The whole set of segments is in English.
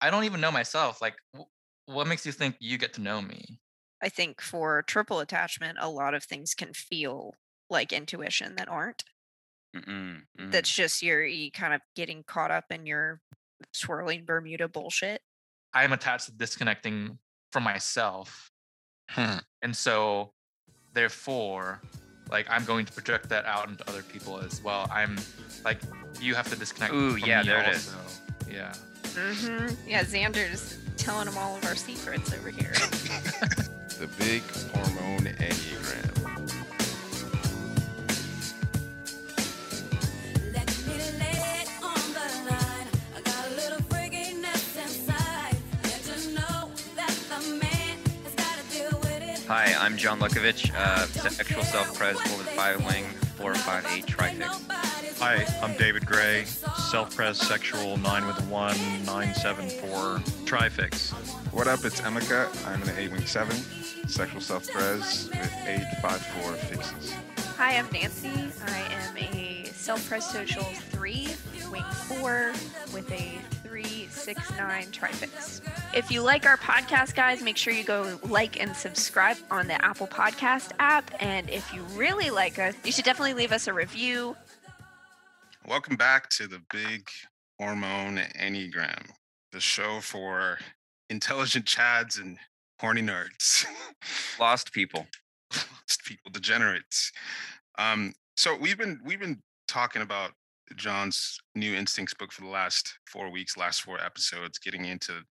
I don't even know myself. Like, wh- what makes you think you get to know me? I think for triple attachment, a lot of things can feel like intuition that aren't. Mm-mm, mm. That's just your you kind of getting caught up in your swirling Bermuda bullshit. I am attached to disconnecting from myself. Hmm. And so, therefore, like I'm going to project that out into other people as well. I'm like, you have to disconnect. Ooh, yeah, there it is. Yeah. Mm-hmm. Yeah, Xander's telling them all of our secrets over here. The big hormone enneagram. Let me lay it on the line. I got a little freakiness inside. Let you know that the man has gotta deal with it. Hi, I'm John Luckovich, uh, sexual self-pres, four with a five wing, four five eight trifix. Hi, I'm David Gray, self-pres sexual 9 with a 1, 974 trifix. What up? It's Emeka. I'm an 8 wing 7, sexual self pres with 854 fixes. Hi, I'm Nancy. I am a self-pres social three, wing four, with a three six nine trifix. If you like our podcast, guys, make sure you go like and subscribe on the Apple Podcast app. And if you really like us, you should definitely leave us a review. Welcome back to the big hormone enneagram, the show for intelligent chads and horny nerds. Lost people. lost people, degenerates. Um, so we've been we've been talking about John's new instincts book for the last four weeks, last four episodes, getting into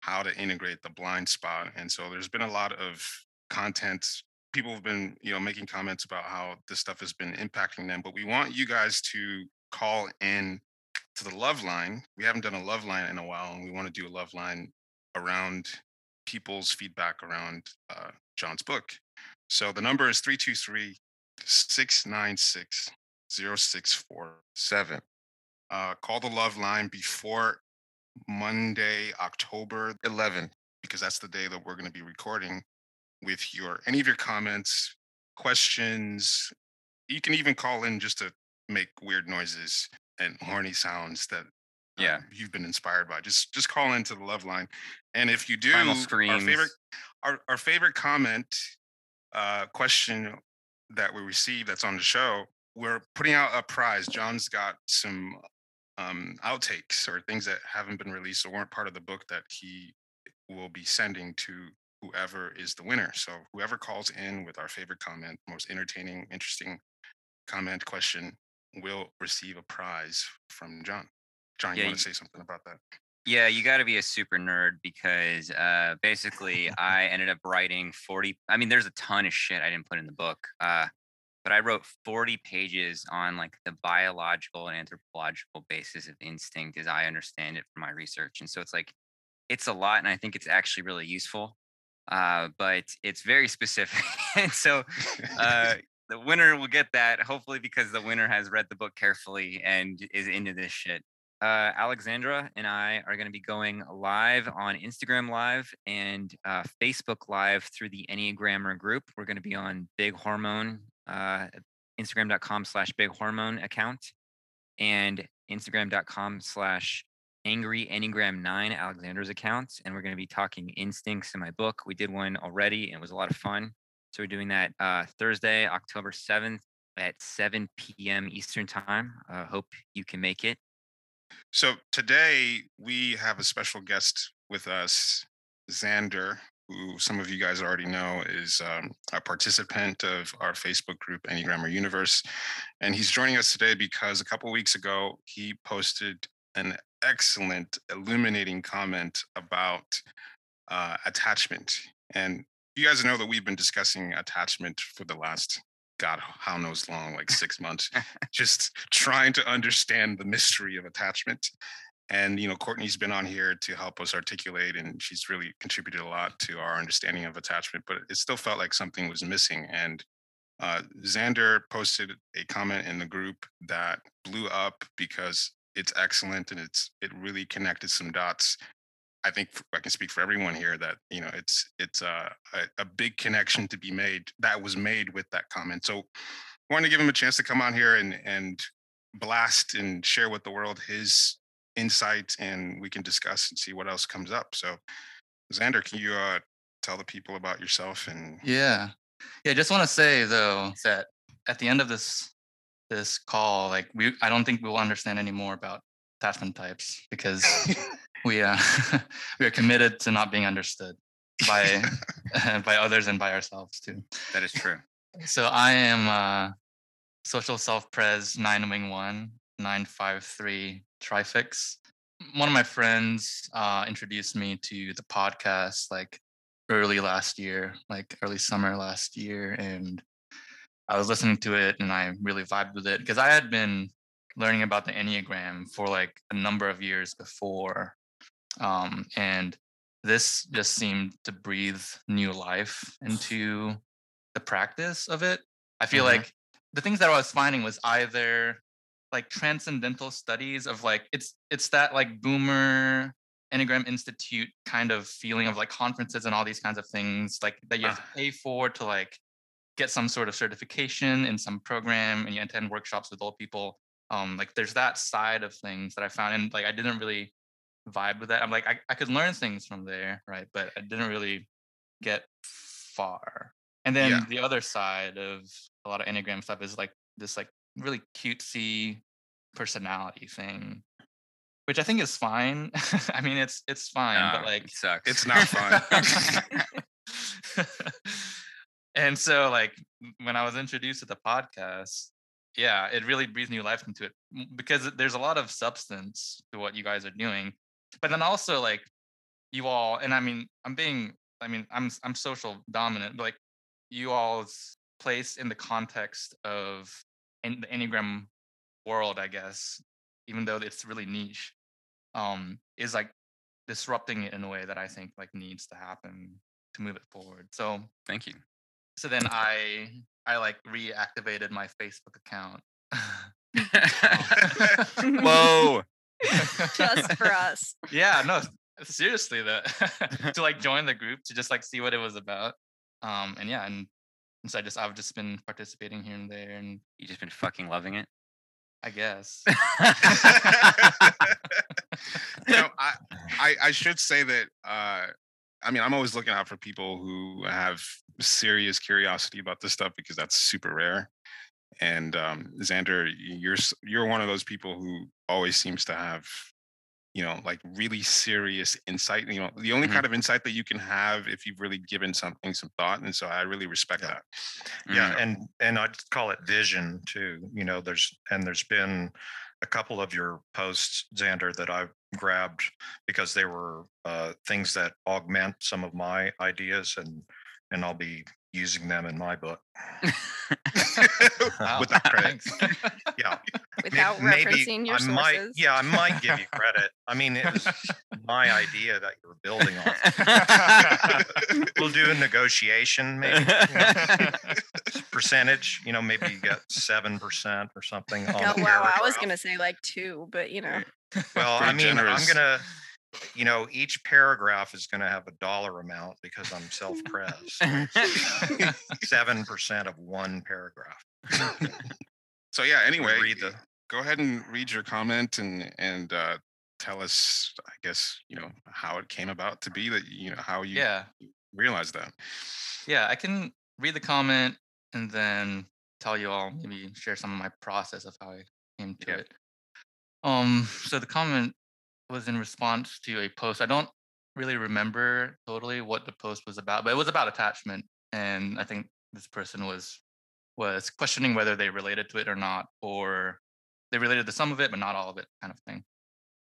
how to integrate the blind spot. And so there's been a lot of content. People have been, you know, making comments about how this stuff has been impacting them. But we want you guys to call in to the love line. We haven't done a love line in a while, and we want to do a love line around people's feedback around uh, John's book. So the number is 323 696 0647. Uh, call the love line before Monday, October 11th, because that's the day that we're going to be recording with your any of your comments, questions. You can even call in just to make weird noises and horny sounds that Yeah. you've been inspired by. Just just call into the love line. And if you do, our favorite our, our favorite comment uh, question that we received that's on the show, we're putting out a prize. John's got some um, outtakes or things that haven't been released or weren't part of the book that he will be sending to whoever is the winner. So whoever calls in with our favorite comment, most entertaining, interesting comment question will receive a prize from John. John, you Yeah, want to say something about that? Yeah, you got to be a super nerd because uh, basically I ended up writing 40. I mean, there's a ton of shit I didn't put in the book, uh, but I wrote 40 pages on like the biological and anthropological basis of instinct as I understand it from my research. And so it's like, it's a lot, and I think it's actually really useful, uh, but it's very specific. and so uh, the winner will get that hopefully because the winner has read the book carefully and is into this shit uh, Alexandra and I are going to be going live on Instagram Live and uh, Facebook Live through the Enneagrammer group. We're going to be on Big Hormone, uh, Instagram.com slash Big Hormone account, and instagram.com slash angry enneagram 9 alexander's account. And we're going to be talking instincts in my book. We did one already, and it was a lot of fun. So we're doing that uh, Thursday, October 7th at 7 p.m. Eastern Time. Uh, hope you can make it. So today we have a special guest with us, Xander, who some of you guys already know is um, a participant of our Facebook group, Enneagrammer Universe. And he's joining us today because a couple weeks ago he posted an excellent, illuminating comment about uh, attachment. And you guys know that we've been discussing attachment for the last God, how knows long, like six months, just trying to understand the mystery of attachment. And you know, Courtney's been on here to help us articulate, and she's really contributed a lot to our understanding of attachment. But it still felt like something was missing. And uh, Xander posted a comment in the group that blew up because it's excellent and it's it really connected some dots. I think i can speak for everyone here that you know it's it's a, a, a big connection to be made that was made with that comment. So, I wanted to give him a chance to come on here and and blast and share with the world his insight and we can discuss and see what else comes up. So, Xander, can you uh, tell the people about yourself and Yeah. Yeah, just want to say though that at the end of this this call, like we I don't think we'll understand any more about attachment types because we uh we are committed to not being understood by by others and by ourselves too. That is true. So I am uh social self pres nine wing one, nine five three trifix. One of my friends uh introduced me to the podcast like early last year, like early summer last year. And I was listening to it and I really vibed with it because I had been learning about the Enneagram for like a number of years before. Um, and this just seemed to breathe new life into the practice of it. I feel Mhm. like the things that I was finding was either like transcendental studies of like it's it's that like boomer Enneagram Institute kind of feeling of like conferences and all these kinds of things like that you have to Ah. pay for to like get some sort of certification in some program and you attend workshops with old people. Um, like there's that side of things that I found and like I didn't really vibe with that. I'm like I, I could learn things from there, right? But I didn't really get far. And then Yeah. the other side of a lot of Enneagram stuff is like this like really cutesy personality thing. Which I think is fine. I mean it's it's fine, No, but ah, like it sucks. it's not fun. and so like when i was introduced to the podcast yeah it really breathed new life into it because there's a lot of substance to what you guys are doing but then also like you all and i mean i'm being i mean i'm i'm social dominant but like you all's place in the context of en- the enneagram world i guess even though it's really niche um is like disrupting it in a way that i think like needs to happen to move it forward so Thank you. so then I I like reactivated my Facebook account. Whoa. Just for us. yeah, no, seriously though. to like join the group to just like see what it was about. Um and yeah, and, and so I just I've just been participating here and there and You just been fucking loving it. I guess. no, I, I I should say that uh I mean I'm always looking out for people who have serious curiosity about this stuff because that's super rare. And um Xander, you're you're one of those people who always seems to have you know like really serious insight you know the only Mhm. kind of insight that you can have if you've really given something some thought and so i really respect Yeah. that yeah Mhm. and and i'd call it vision too you know there's and there's been a couple of your posts xander that i've grabbed because they were uh, things that augment some of my ideas and and i'll be using them in my book Wow, with credit thanks. yeah may- Without referencing your I might, sources. yeah, I might give you credit. I mean, it was my idea that you were building on. We'll do a negotiation, maybe you know, percentage. You know, maybe you get seven percent or something. On Oh, a wow, I was gonna say like two, but you know. Well, I mean, generous. I'm gonna. You know, each paragraph is going to have a dollar amount because I'm self-pres. Seven percent of one paragraph. so yeah anyway read the go ahead and read your comment and and uh tell us i guess you know how it came about to be that you know how you yeah. realized that Yeah, I can read the comment and then tell you all, maybe share some of my process of how I came to it. Um, so the comment was in response to a post. I don't really remember totally what the post was about, but it was about attachment. And I think this person was was questioning whether they related to it or not, or they related to some of it, but not all of it, kind of thing.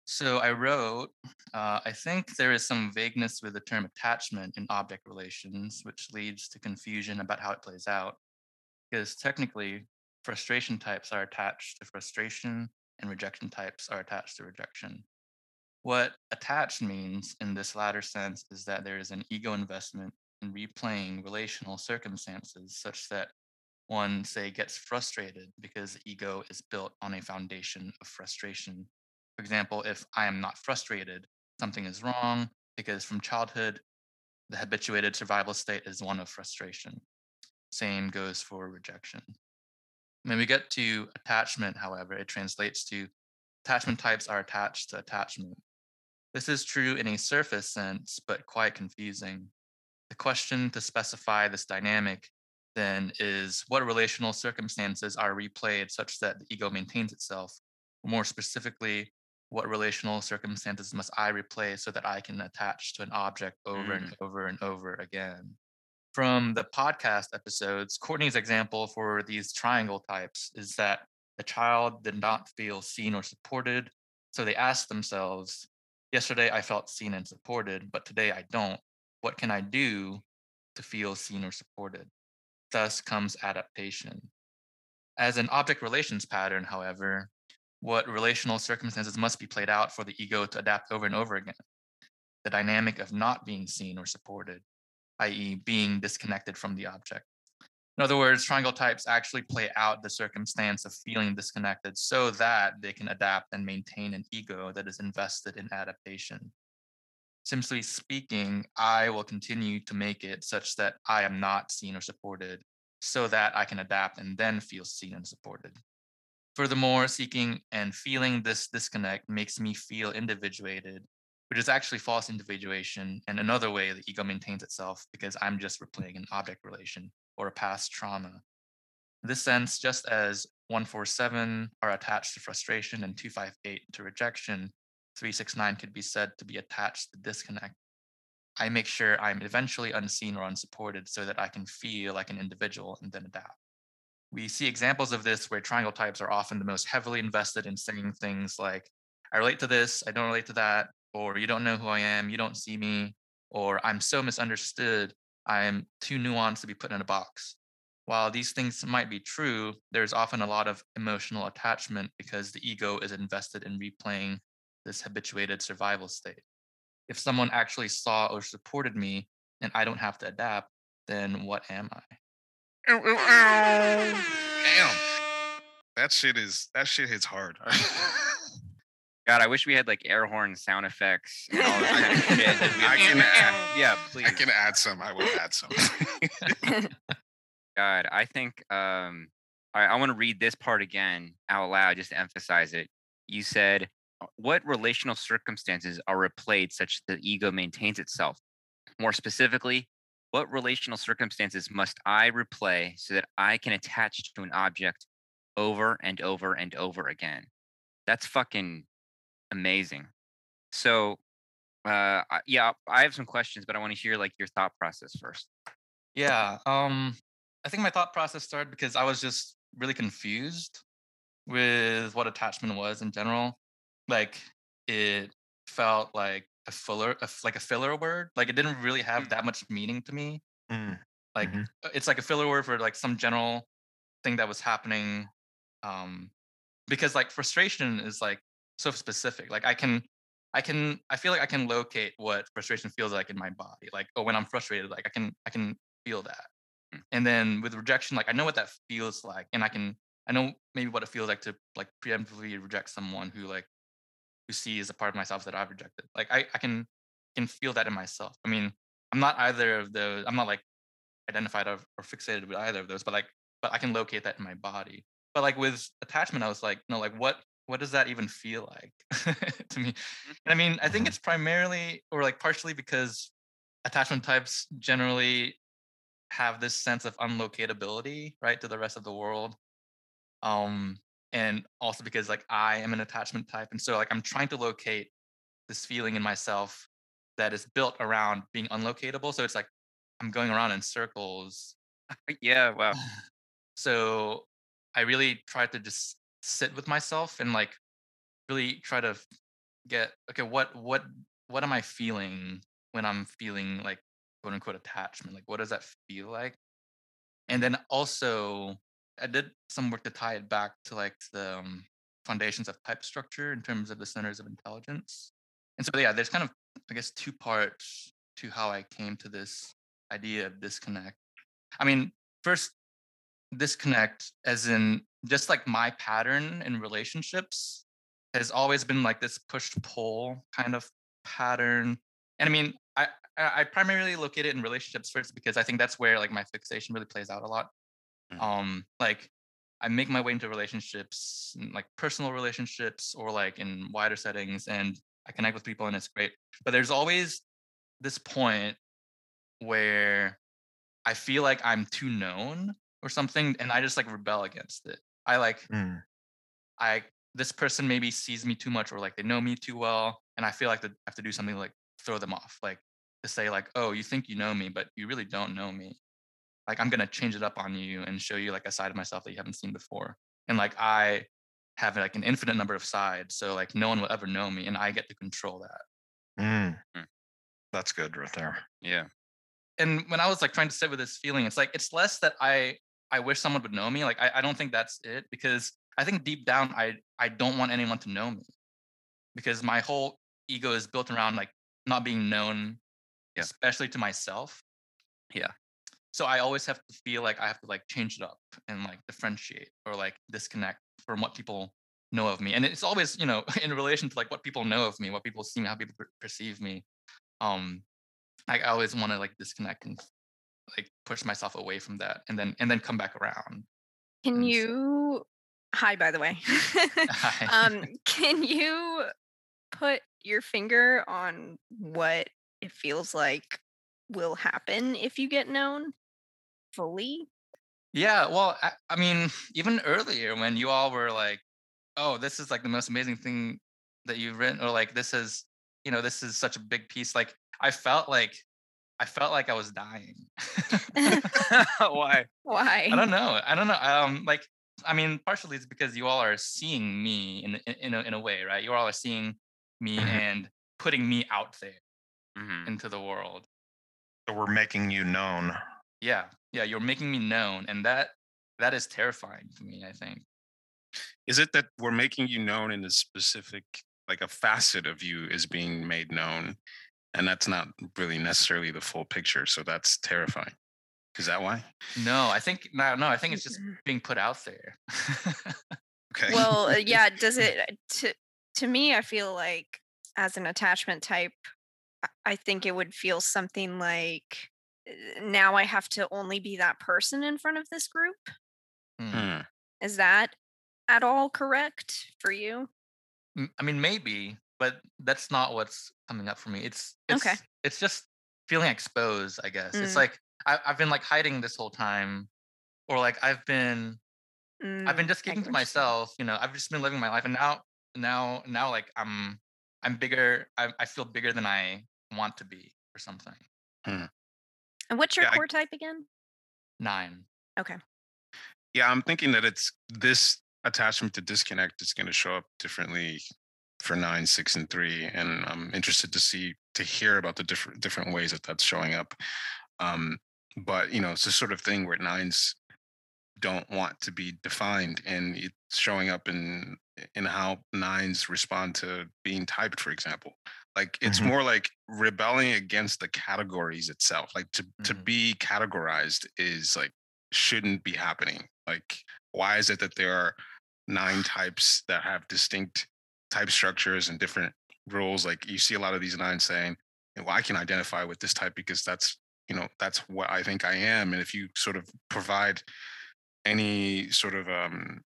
So I wrote, uh, I think there is some vagueness with the term attachment in object relations, which leads to confusion about how it plays out. Because technically, frustration types are attached to frustration and rejection types are attached to rejection. What attached means in this latter sense is that there is an ego investment in replaying relational circumstances such that one, say, gets frustrated because ego is built on a foundation of frustration. For example, if I am not frustrated, something is wrong because from childhood, the habituated survival state is one of frustration. Same goes for rejection. When we get to attachment, however, it translates to attachment types are attached to attachment. This is true in a surface sense, but quite confusing. The question to specify this dynamic then is what relational circumstances are replayed such that the ego maintains itself? More specifically, what relational circumstances must I replay so that I can attach to an object over and mm. over and over again? From the podcast episodes, Courtney's example for these triangle types is that the child did not feel seen or supported. So they asked themselves, Yesterday I felt seen and supported, but today I don't. What can I do to feel seen or supported? Thus comes adaptation. As an object relations pattern, however, what relational circumstances must be played out for the ego to adapt over and over again? The dynamic of not being seen or supported, i.e., being disconnected from the object. In other words, triangle types actually play out the circumstance of feeling disconnected so that they can adapt and maintain an ego that is invested in adaptation. Simply speaking, I will continue to make it such that I am not seen or supported so that I can adapt and then feel seen and supported. Furthermore, seeking and feeling this disconnect makes me feel individuated, which is actually false individuation and another way the ego maintains itself because I'm just replaying an object relation or a past trauma. In this sense, just as 147 are attached to frustration and 258 to rejection, 369 could be said to be attached to disconnect. I make sure I'm eventually unseen or unsupported so that I can feel like an individual and then adapt. We see examples of this where triangle types are often the most heavily invested in saying things like, I relate to this, I don't relate to that, or you don't know who I am, you don't see me, or I'm so misunderstood, I am too nuanced to be put in a box. While these things might be true, there's often a lot of emotional attachment because the ego is invested in replaying this habituated survival state. If someone actually saw or supported me and I don't have to adapt, then what am I? Damn. That shit is that shit hits hard. God, I wish we had like air horn sound effects and all this kind of shit. I can add- yeah, please. I can add some. I will add some. God, I think um I, I want to read this part again out loud just to emphasize it. You said, "Uh, What relational circumstances are replayed such that the ego maintains itself? More specifically, what relational circumstances must I replay so that I can attach to an object over and over and over again? That's fucking amazing. So, uh, yeah, I have some questions, but I want to hear like your thought process first. Yeah. Um, I think my thought process started because I was just really confused with what attachment was in general. Like it felt like a filler, a, like a filler word. Like it didn't really have that much meaning to me. Mm, Like Mhm. uh, it's like a filler word for like some general thing that was happening. Um, because like frustration is like so specific. Like I can, I can, I feel like I can locate what frustration feels like in my body. Like oh, when I'm frustrated, like I can, I can feel that. Mm. And then with rejection, like I know what that feels like, and I can, I know maybe what it feels like to like preemptively reject someone who like who sees a part of myself that I've rejected. Like I, I can can feel that in myself. I mean, I'm not either of those. I'm not like identified or, or fixated with either of those, but like, but I can locate that in my body. But like with attachment, I was like, no, like what what does that even feel like to me? And I mean, I think it's primarily or like partially because attachment types generally have this sense of unlocatability, right, to the rest of the world. Um, and also because like I am an attachment type, and so like I'm trying to locate this feeling in myself that is built around being unlocatable. So it's like I'm going around in circles. yeah, wow. So I really tried to just sit with myself and like really try to get okay, what what what am I feeling when I'm feeling like quote unquote attachment? Like what does that feel like? And then also I did some work to tie it back to like the um, foundations of type structure in terms of the centers of intelligence. And so yeah, there's kind of I guess two parts to how I came to this idea of disconnect. I mean, first disconnect as in just like my pattern in relationships has always been like this push pull kind of pattern. And I mean, I I primarily look at it in relationships first because I think that's where like my fixation really plays out a lot. Mhm. Um, like I make my way into relationships, like personal relationships or like in wider settings, and I connect with people and it's great. But there's always this point where I feel like I'm too known or something, and I just like rebel against it. I like Mm, I this person maybe sees me too much or like they know me too well, and I feel like I have to do something to, like throw them off, like to say like, oh, you think you know me, but you really don't know me. Like I'm gonna change it up on you and show you like a side of myself that you haven't seen before. And like I have like an infinite number of sides, so like no one will ever know me, and I get to control that. mm. Mm. That's good right there. Yeah. and when I was like trying to sit with this feeling, it's like it's less that I I wish someone would know me. Like I, I don't think that's it because I think deep down I I don't want anyone to know me because my whole ego is built around like not being known, Yeah. especially to myself. Yeah. So I always have to feel like I have to like change it up and like differentiate or like disconnect from what people know of me. And it's always, you know, in relation to like what people know of me, what people see me, how people per- perceive me. Um, I I always want to like disconnect and like push myself away from that and then and then come back around. Can And so- you? Hi, by the way. Hi. um, can you put your finger on what it feels like will happen if you get known fully? Yeah, well, I, I mean, even earlier when you all were like, "Oh, this is like the most amazing thing that you've written," or like, "This is, you know, this is such a big piece." Like, I felt like, I felt like I was dying. Why? Why? I don't know. I don't know. Um, like, I mean, partially it's because you all are seeing me in in, in a in a way, right? You all are seeing me Mhm. and putting me out there hmm into the world. So we're making you known. Yeah, yeah, you're making me known, and that that is terrifying to me. I think. Is it that we're making you known in a specific, like a facet of you is being made known, and that's not really necessarily the full picture? So that's terrifying. Is that why? No, I think no, no. I think it's just being put out there. Okay. well uh, yeah does it uh, to to me i feel like as an attachment type I- i think it would feel something like uh, now i have to only be that person in front of this group. Hmm. is that at all correct for you i mean, maybe, but that's not what's coming up for me. It's it's Okay. it's just feeling exposed. I guess it's Mm. like I, I've been like hiding this whole time, or like I've been I've been Mm, just keeping to myself. You know, I've just been living my life, and now now now like I'm I'm bigger. I, I feel bigger than I want to be, or something. and what's your Yeah, I- core type again Nine. okay Yeah, I'm thinking that it's this attachment to disconnect is going to show up differently for nine, six, and three, and I'm interested to see to hear about the different different ways that that's showing up. Um, but you know, it's the sort of thing where nines don't want to be defined, and it's showing up in in how nines respond to being typed, for example. Like it's Mhm. more like rebelling against the categories itself. Like to to Mhm. be categorized is like shouldn't be happening. Like, why is it that there are nine types that have distinct type structures and different rules? Like, you see a lot of these nines saying, well, I can identify with this type because that's, you know, that's what I think I am. And if you sort of provide any sort of um,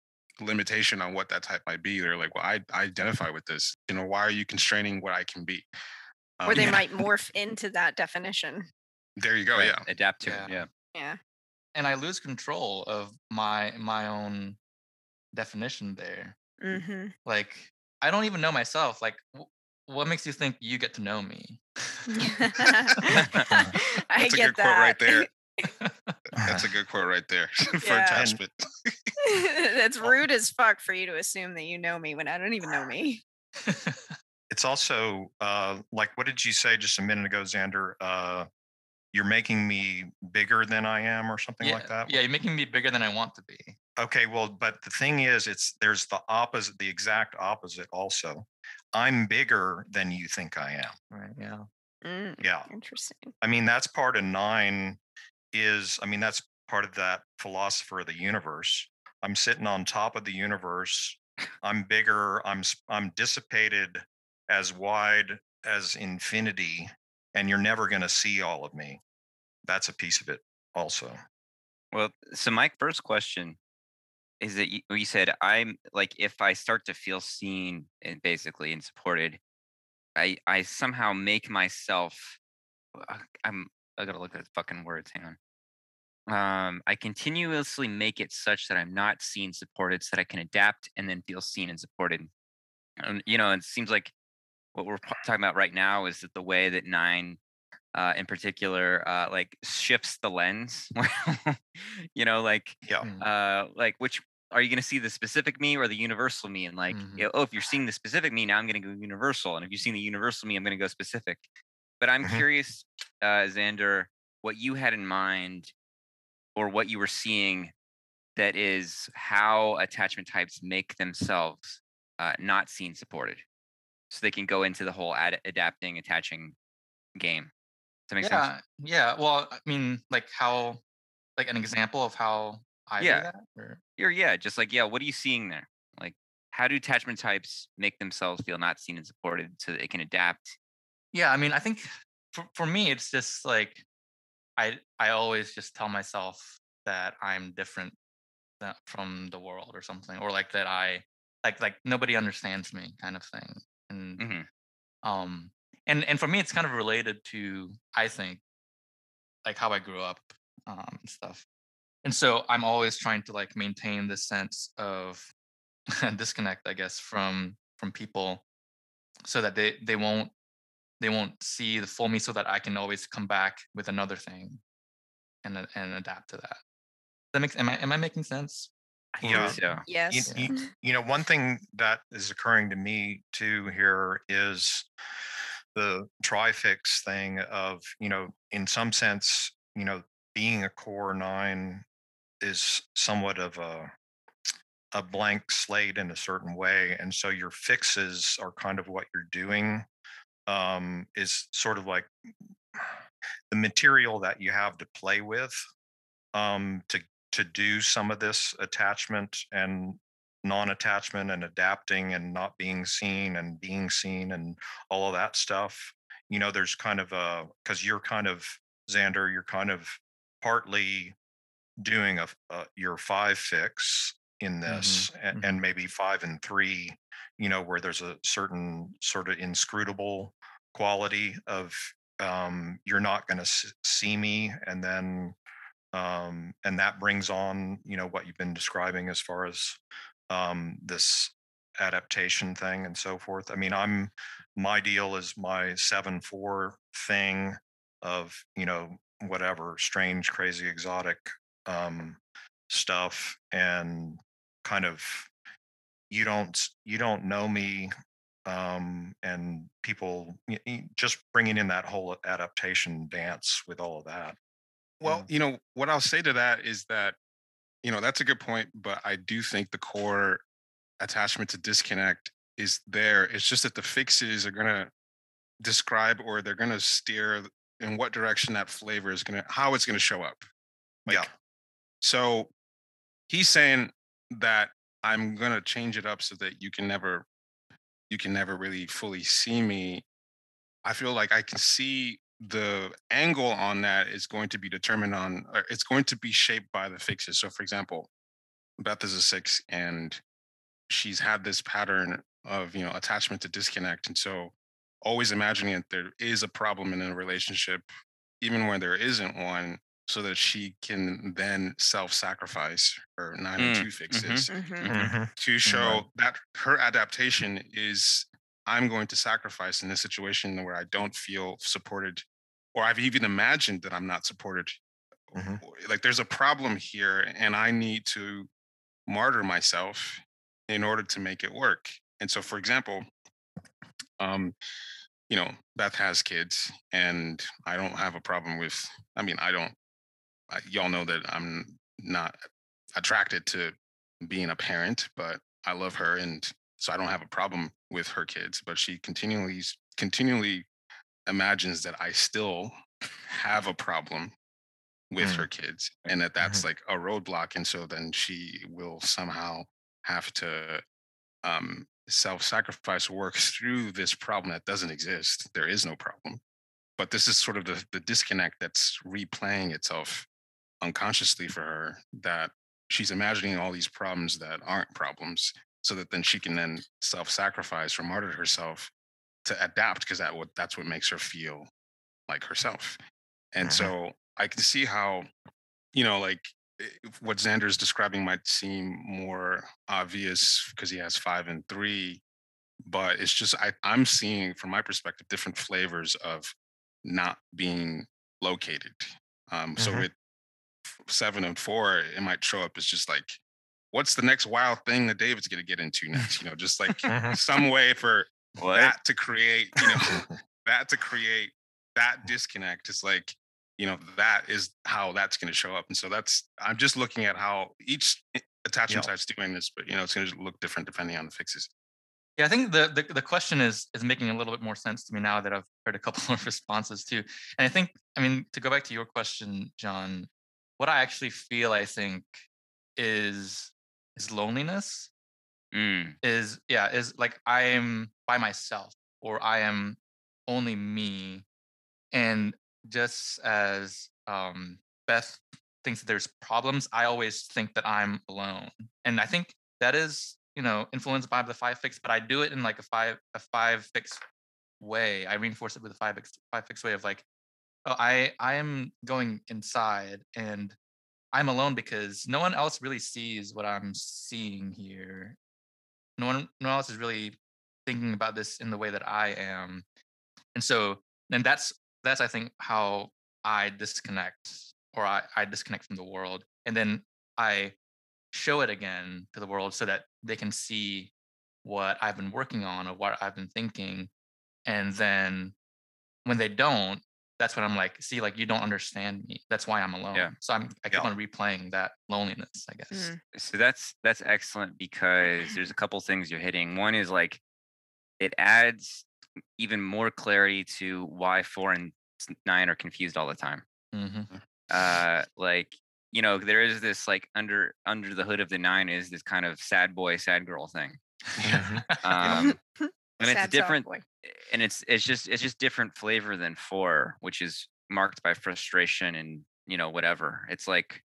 limitation on what that type might be, they're like, well, I, I identify with this. You know, why are you constraining what I can be? or they Um, might morph into that definition There you go. Right, Yeah. Adapt to Yeah. it. Yeah. yeah And I lose control of my my own definition there. mm-hmm. Like I don't even know myself. Like wh- what makes you think you get to know me? i That's a get good that quote right there. That's a good quote right there for Yeah. attachment. That's rude as fuck for you to assume that you know me when I don't even know me. It's also uh, like, what did you say just a minute ago, Xander? Uh, you're making me bigger than I am, or something yeah, like that. yeah, you're making me bigger than I want to be. Okay, well, but the thing is, it's there's the opposite, the exact opposite. Also, I'm bigger than you think I am. Right. Yeah. Mm, Yeah, interesting. I mean that's part of nine. Is I mean that's part of that philosopher of the universe. I'm sitting on top of the universe. I'm bigger. I'm s- I'm dissipated as wide as infinity, and you're never going to see all of me. That's a piece of it, also. Well, so my first question is that you, you said I'm like if I start to feel seen and basically and supported, I I somehow make myself. I'm I gotta look at the fucking words. Hang on. Um, I continuously make it such that I'm not seen, supported, so that I can adapt and then feel seen and supported. And you know, it seems like what we're talking about right now is that the way that nine uh, in particular uh, like shifts the lens you know like Yeah. Uh like which are you going to see the specific me or the universal me and like Mhm. you know, oh if you're seeing the specific me now i'm going to go universal and if you're seeing the universal me i'm going to go specific but i'm Mhm. curious uh xander what you had in mind or what you were seeing that is how attachment types make themselves uh, not seen supported so they can go into the whole ad- adapting attaching game does that make sense yeah, yeah. Well, I mean, like how, like an example of how I Yeah. that. Or, yeah, just like yeah, what are you seeing there? Like, how do attachment types make themselves feel not seen and supported so that it can adapt? yeah, I mean, I think for for me, it's just like I I always just tell myself that I'm different that, from the world or something, or like that I like like nobody understands me, kind of thing. And Mhm. um and and for me, it's kind of related to I think like how I grew up um and stuff. And so I'm always trying to like maintain this sense of disconnect, I guess, from from people so that they they won't they won't see the full me so that I can always come back with another thing and uh, and adapt to that. That makes am I am I making sense? I Yeah. think so. You, Yes. you, you know, one thing that is occurring to me too here is the trifix thing of, you know, in some sense, you know, being a core nine is somewhat of a a blank slate in a certain way. And so your fixes are kind of what you're doing. Um, is sort of like the material that you have to play with um, to to do some of this attachment and non-attachment and adapting and not being seen and being seen and all of that stuff. You know, there's kind of a because you're kind of Xander, you're kind of partly doing a, a your five fix in this a- and, maybe five and three you know where there's a certain sort of inscrutable quality of um you're not going to see me and then um and that brings on you know what you've been describing as far as um this adaptation thing and so forth. I mean i'm my deal is my 7 4 thing of you know whatever strange crazy exotic um stuff and kind of you don't you don't know me um and people just bringing in that whole adaptation dance with all of that Well, you know, what I'll say to that is that, you know, that's a good point, but I do think the core attachment to disconnect is there. It's just that the fixes are going to describe or they're going to steer in what direction that flavor is going to, how it's going to show up. Yeah. So he's saying that I'm to change it up so that you can never, you can never really fully see me. I feel like I can see the angle on that is going to be determined on or it's going to be shaped by the fixes so for example beth is a six and she's had this pattern of you know attachment to disconnect and so always imagining that there is a problem in a relationship even when there isn't one so that she can then self-sacrifice her nine and Mm, two fixes Mhm. Mhm. to show that her adaptation is I'm going to sacrifice in this situation where I don't feel supported, or I've even imagined that I'm not supported. Mhm. Like there's a problem here, and I need to martyr myself in order to make it work. And so, for example, um, you know, Beth has kids, and I don't have a problem with. I mean, I don't. I, y'all know that I'm not attracted to being a parent, but I love her, and so I don't have a problem with her kids. But she continually continually imagines that I still have a problem with Mm. her kids, and that that's like a roadblock, and so then she will somehow have to um, self-sacrifice work through this problem that doesn't exist. There is no problem, but this is sort of the, the disconnect that's replaying itself unconsciously for her that she's imagining all these problems that aren't problems so that then she can then self-sacrifice or martyr herself to adapt because that what that's what makes her feel like herself and Mhm. so i can see how you know like what xander is describing might seem more obvious because he has five and three but it's just I, i'm seeing from my perspective different flavors of not being located um so Mhm. Seven and four it might show up as just like what's the next wild thing that david's going to get into next you know just like Mhm. some way for What? that to create you know that to create that disconnect It's like you know that is how that's going to show up and so that's i'm just looking at how each attachment Yeah. type's doing this but you know it's going to look different depending on the fixes Yeah, I think the, the the question is is making a little bit more sense to me now that I've heard a couple of responses too. And I think, I mean, to go back to your question, John, what I actually feel, I think, is is loneliness. Mm, Is yeah, is like I am by myself or I am only me. And just as um Beth thinks that there's problems, I always think that I'm alone. And I think that is, you know, influenced by the five fix, but I do it in like a five a five fix way. I reinforce it with a five fix five fix way of like, oh, I I am going inside and I'm alone because no one else really sees what I'm seeing here. No one no one else is really thinking about this in the way that I am. And so then that's that's I think how I disconnect or I, I disconnect from the world. And then I show it again to the world so that they can see what I've been working on or what I've been thinking. And then when they don't, that's when I'm like, see, like you don't understand me. That's why I'm alone. Yeah. So I'm I keep Yeah. on replaying that loneliness, I guess. Mhm. so that's that's excellent because there's a couple things you're hitting. One is like it adds even more clarity to why four and nine are confused all the time. hmm uh like you know there is this like under under the hood of the nine is this kind of sad boy sad girl thing um and it's different boy. and it's it's just it's just different flavor than four which is marked by frustration and you know whatever it's like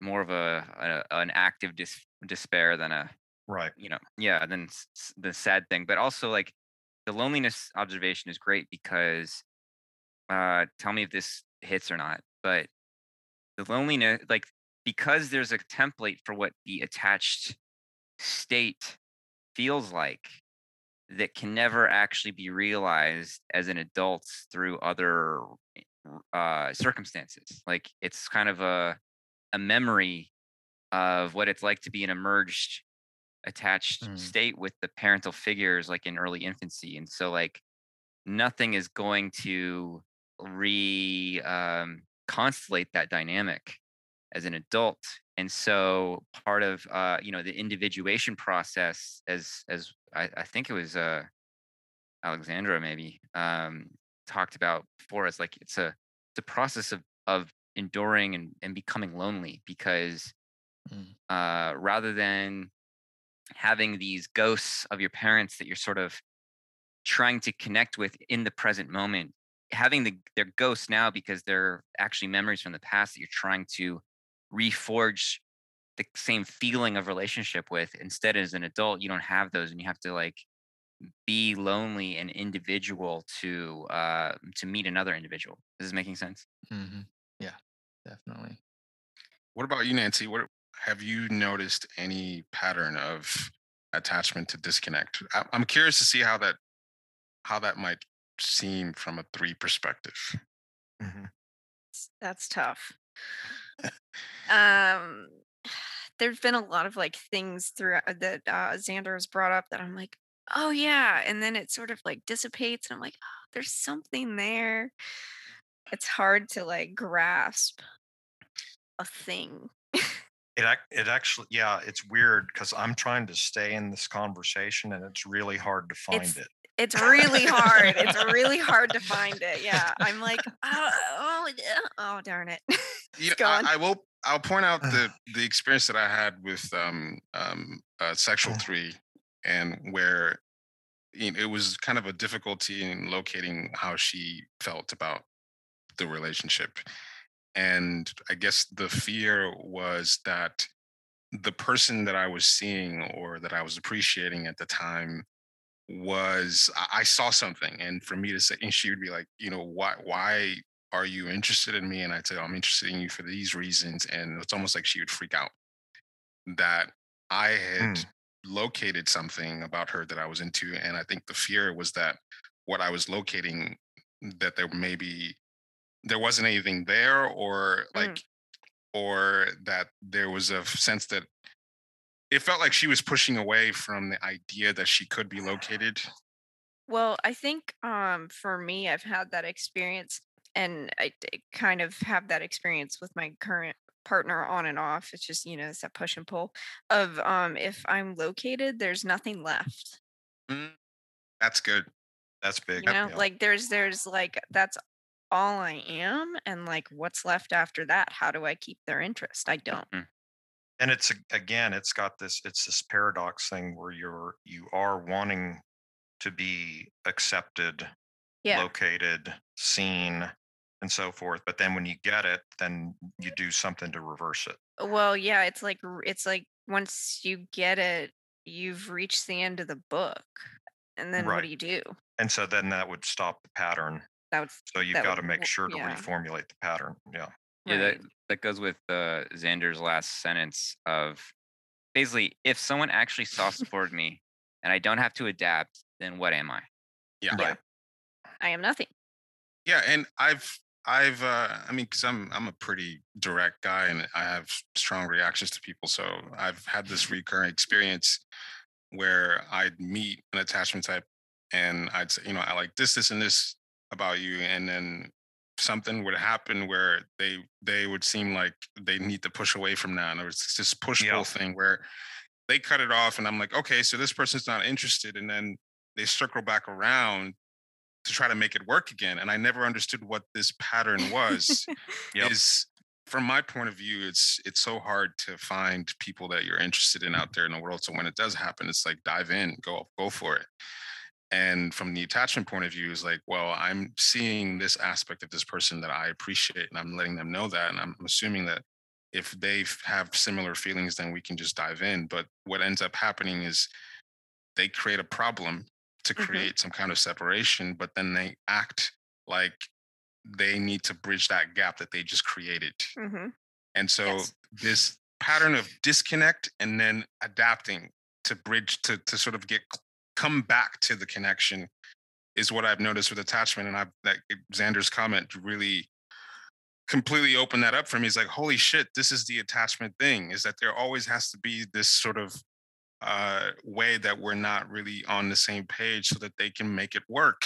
more of a, a an active dis- despair than a Right. you know yeah than the sad thing but also like the loneliness observation is great because uh tell me if this hits or not but the loneliness like because there's a template for what the attached state feels like that can never actually be realized as an adult through other uh circumstances like it's kind of a a memory of what it's like to be an emerged attached Mm. state with the parental figures like in early infancy and so like nothing is going to re um, constellate that dynamic as an adult and so part of uh, you know the individuation process as as i, I think it was uh, alexandra maybe um, talked about before as like it's a it's a process of of enduring and, and becoming lonely because Mm. uh, rather than having these ghosts of your parents that you're sort of trying to connect with in the present moment having the their ghosts now because they're actually memories from the past that you're trying to reforge the same feeling of relationship with instead as an adult you don't have those and you have to like be lonely and individual to uh to meet another individual Is this is making sense hmm Yeah, definitely. what about you nancy what have you noticed any pattern of attachment to disconnect I- i'm curious to see how that how that might seem from a three perspective Mhm. That's tough. Um, there's been a lot of like things throughout that uh, Xander has brought up that I'm like, oh yeah, and then it sort of like dissipates, and I'm like, oh, there's something there. It's hard to like grasp a thing. It it actually yeah, it's weird because I'm trying to stay in this conversation and it's really hard to find It's- it. It's really hard. It's really hard to find it. Yeah, I'm like, oh, oh, oh darn it. you know, gone. I, I will I'll point out the the experience that I had with um um uh, sexual three and where you know, it was kind of a difficulty in locating how she felt about the relationship. And I guess the fear was that the person that I was seeing or that I was appreciating at the time was I, saw something, and for me to say, and she would be like, you know, why why are you interested in me? And I'd say, I'm interested in you for these reasons, and it's almost like she would freak out that I had Mm. located something about her that I was into, and I think the fear was that what I was locating that there maybe there wasn't anything there or Mm. like or that there was a sense that it felt like she was pushing away from the idea that she could be located Well, I think um for me, I've had that experience, and I kind of have that experience with my current partner on and off. It's just you know it's that push and pull of um if I'm located, there's nothing left. Mm, that's good That's big. You know, yeah. like there's there's like that's all I am, and like what's left after that? How do I keep their interest? I don't. And it's again it's got this it's this paradox thing where you're you are wanting to be accepted Yeah. located seen and so forth but then when you get it then you do something to reverse it Well, yeah, it's like it's like once you get it, you've reached the end of the book, and then what do you do? and so then that would stop the pattern That would so you've got to make sure to yeah. reformulate the pattern yeah Yeah, that that goes with uh, Xander's last sentence of basically, if someone actually soft supported me and I don't have to adapt, then what am I? yeah Yeah. I am nothing. yeah and i've i've uh i mean because i'm i'm a pretty direct guy and i have strong reactions to people so i've had this recurring experience where i'd meet an attachment type and i'd say you know i like this this and this about you and then something would happen where they they would seem like they need to push away from that and there was this push pull Yeah. thing where they cut it off and i'm like okay so this person's not interested and then they circle back around to try to make it work again and i never understood what this pattern was Yep. is from my point of view it's it's so hard to find people that you're interested in out there in the world so when it does happen it's like dive in go go for it and from the attachment point of view is like well i'm seeing this aspect of this person that i appreciate and i'm letting them know that and i'm assuming that if they have similar feelings then we can just dive in but what ends up happening is they create a problem to Mhm. create some kind of separation but then they act like they need to bridge that gap that they just created hmm and so Yes. this pattern of disconnect and then adapting to bridge to to sort of get come back to the connection is what I've noticed with attachment. And I've that Xander's comment really completely opened that up for me. He's like, holy shit, this is the attachment thing, is that there always has to be this sort of uh way that we're not really on the same page so that they can make it work.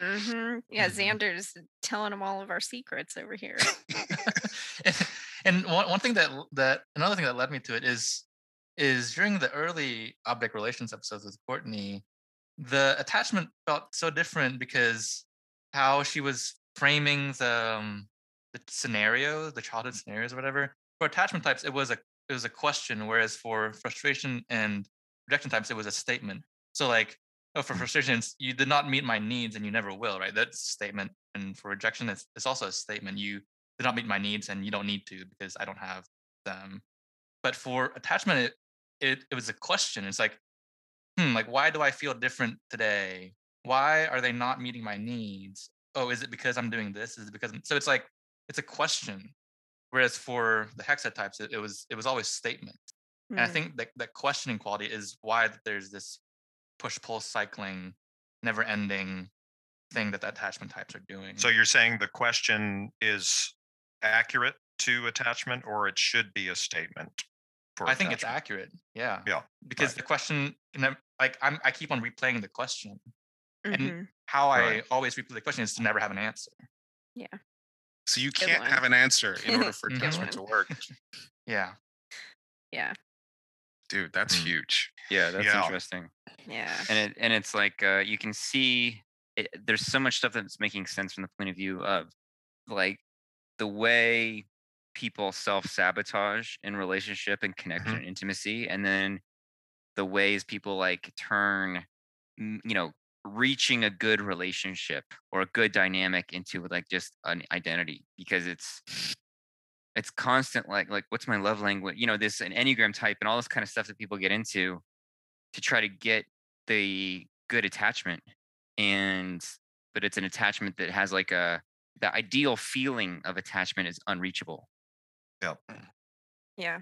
hmm Yeah, Mhm. Xander's telling them all of our secrets over here. and, and one, one thing that that another thing that led me to it is is during the early object relations episodes with Courtney, the attachment felt so different because how she was framing the um, the scenarios, the childhood scenarios, or whatever. For attachment types, it was a it was a question, whereas for frustration and rejection types, it was a statement. So like, oh, for frustrations, you did not meet my needs and you never will, right? That's a statement. And for rejection, it's, it's also a statement. You did not meet my needs and you don't need to because I don't have them. But for attachment, it it, it was a question. It's like, hmm, like why do I feel different today? Why are they not meeting my needs? Oh, is it because I'm doing this? Is it because I'm... so it's like it's a question. Whereas for the hexa types, it, it was it was always statement. And I Mm. think that that questioning quality is why there's this push pull cycling, never ending thing that the attachment types are doing. so you're saying the question is accurate to attachment or it should be a statement I think it's accurate. Yeah. Yeah, Because right. the question, like I'm, I keep on replaying the question. And Mhm. how Right. I always replay the question is to never have an answer. Yeah. So you Good can't one. have an answer in order for attachment to work. Yeah. Yeah, Dude, that's Mm. huge. Yeah, that's Yeah. interesting. yeah. and it and it's like uh, you can see it, there's so much stuff that's making sense from the point of view of like the way people self-sabotage in relationship and connection mm-hmm. and intimacy and then the ways people like turn you know reaching a good relationship or a good dynamic into like just an identity because it's it's constant like like what's my love language you know this an enneagram type and all this kind of stuff that people get into to try to get the good attachment and but it's an attachment that has like a the ideal feeling of attachment is unreachable Yep. Yeah.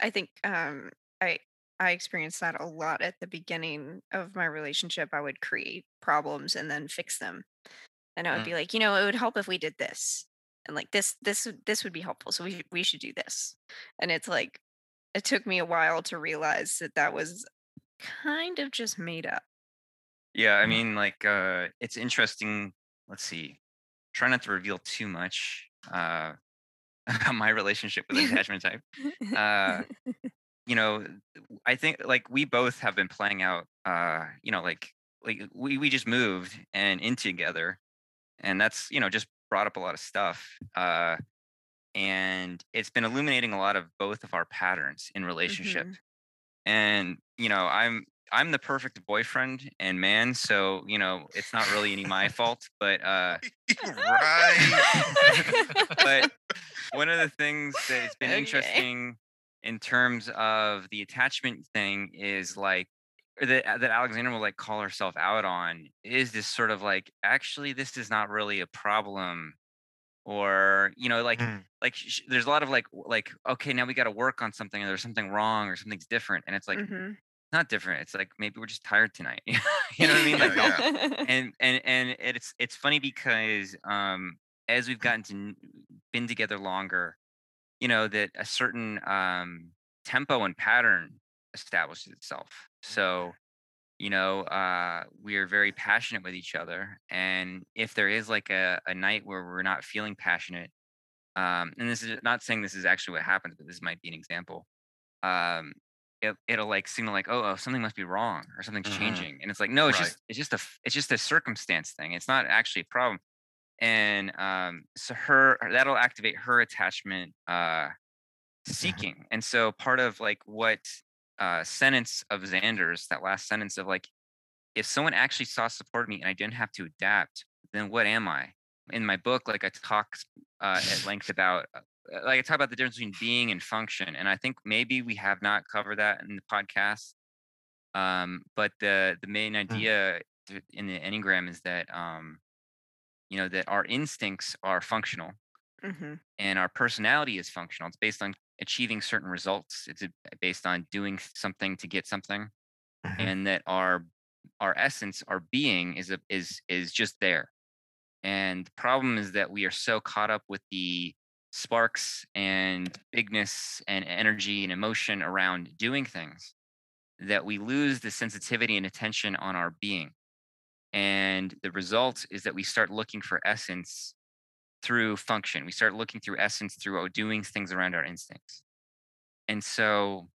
I think um I I experienced that a lot at the beginning of my relationship. I would create problems and then fix them. And I would Mm. be like, you know, it would help if we did this. And like this this this would be helpful. So we we should do this. And it's like it took me a while to realize that that was kind of just made up. yeah i mean like uh it's interesting let's see try not to reveal too much uh my relationship with attachment type uh you know i think like we both have been playing out uh you know like like we we just moved and in together and that's you know just brought up a lot of stuff uh and it's been illuminating a lot of both of our patterns in relationship Mhm. and you know i'm i'm the perfect boyfriend and man so you know it's not really any my fault but uh right. but one of the things that's been Okay. interesting in terms of the attachment thing is like that that Alexandra will like call herself out on is this sort of like actually this is not really a problem or you know like Mm. like sh- there's a lot of like like okay now we got to work on something or there's something wrong or something's different and it's like Mhm. not different it's like maybe we're just tired tonight you know what i mean like Yeah, and and and it's it's funny because um as we've gotten to been together longer you know that a certain um tempo and pattern establishes itself so you know uh we're very passionate with each other and if there is like a, a night where we're not feeling passionate um and this is not saying this is actually what happens but this might be an example um it, it'll like signal like oh, oh something must be wrong or something's Mhm. changing and it's like no it's Right. just it's just a it's just a circumstance thing it's not actually a problem and um so her that'll activate her attachment uh seeking and so part of like what uh sentence of xander's that last sentence of like if someone actually saw support me and i didn't have to adapt then what am i? In my book like i talk uh, at length about uh, like i talk about the difference between being and function and i think maybe we have not covered that in the podcast um but the the main idea th- in the enneagram is that um you know that our instincts are functional Mhm. and our personality is functional. It's based on achieving certain results. It's based on doing something to get something, Mhm. and that our our essence, our being, is a, is is just there. And the problem is that we are so caught up with the sparks and bigness and energy and emotion around doing things that we lose the sensitivity and attention on our being. And the result is that we start looking for essence through function. We start looking through essence through uh, doing things around our instincts. And so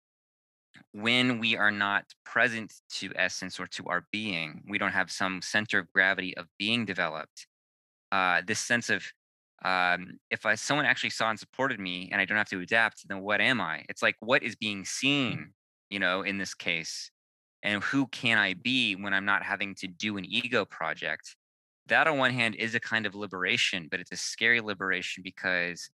when we are not present to essence or to our being, we don't have some center of gravity of being developed. Uh, this sense of um, if I someone actually saw and supported me and I don't have to adapt, then what am I? It's like what is being seen, you know, in this case, and who can I be when I'm not having to do an ego project? that on one hand is a kind of liberation, but it's a scary liberation because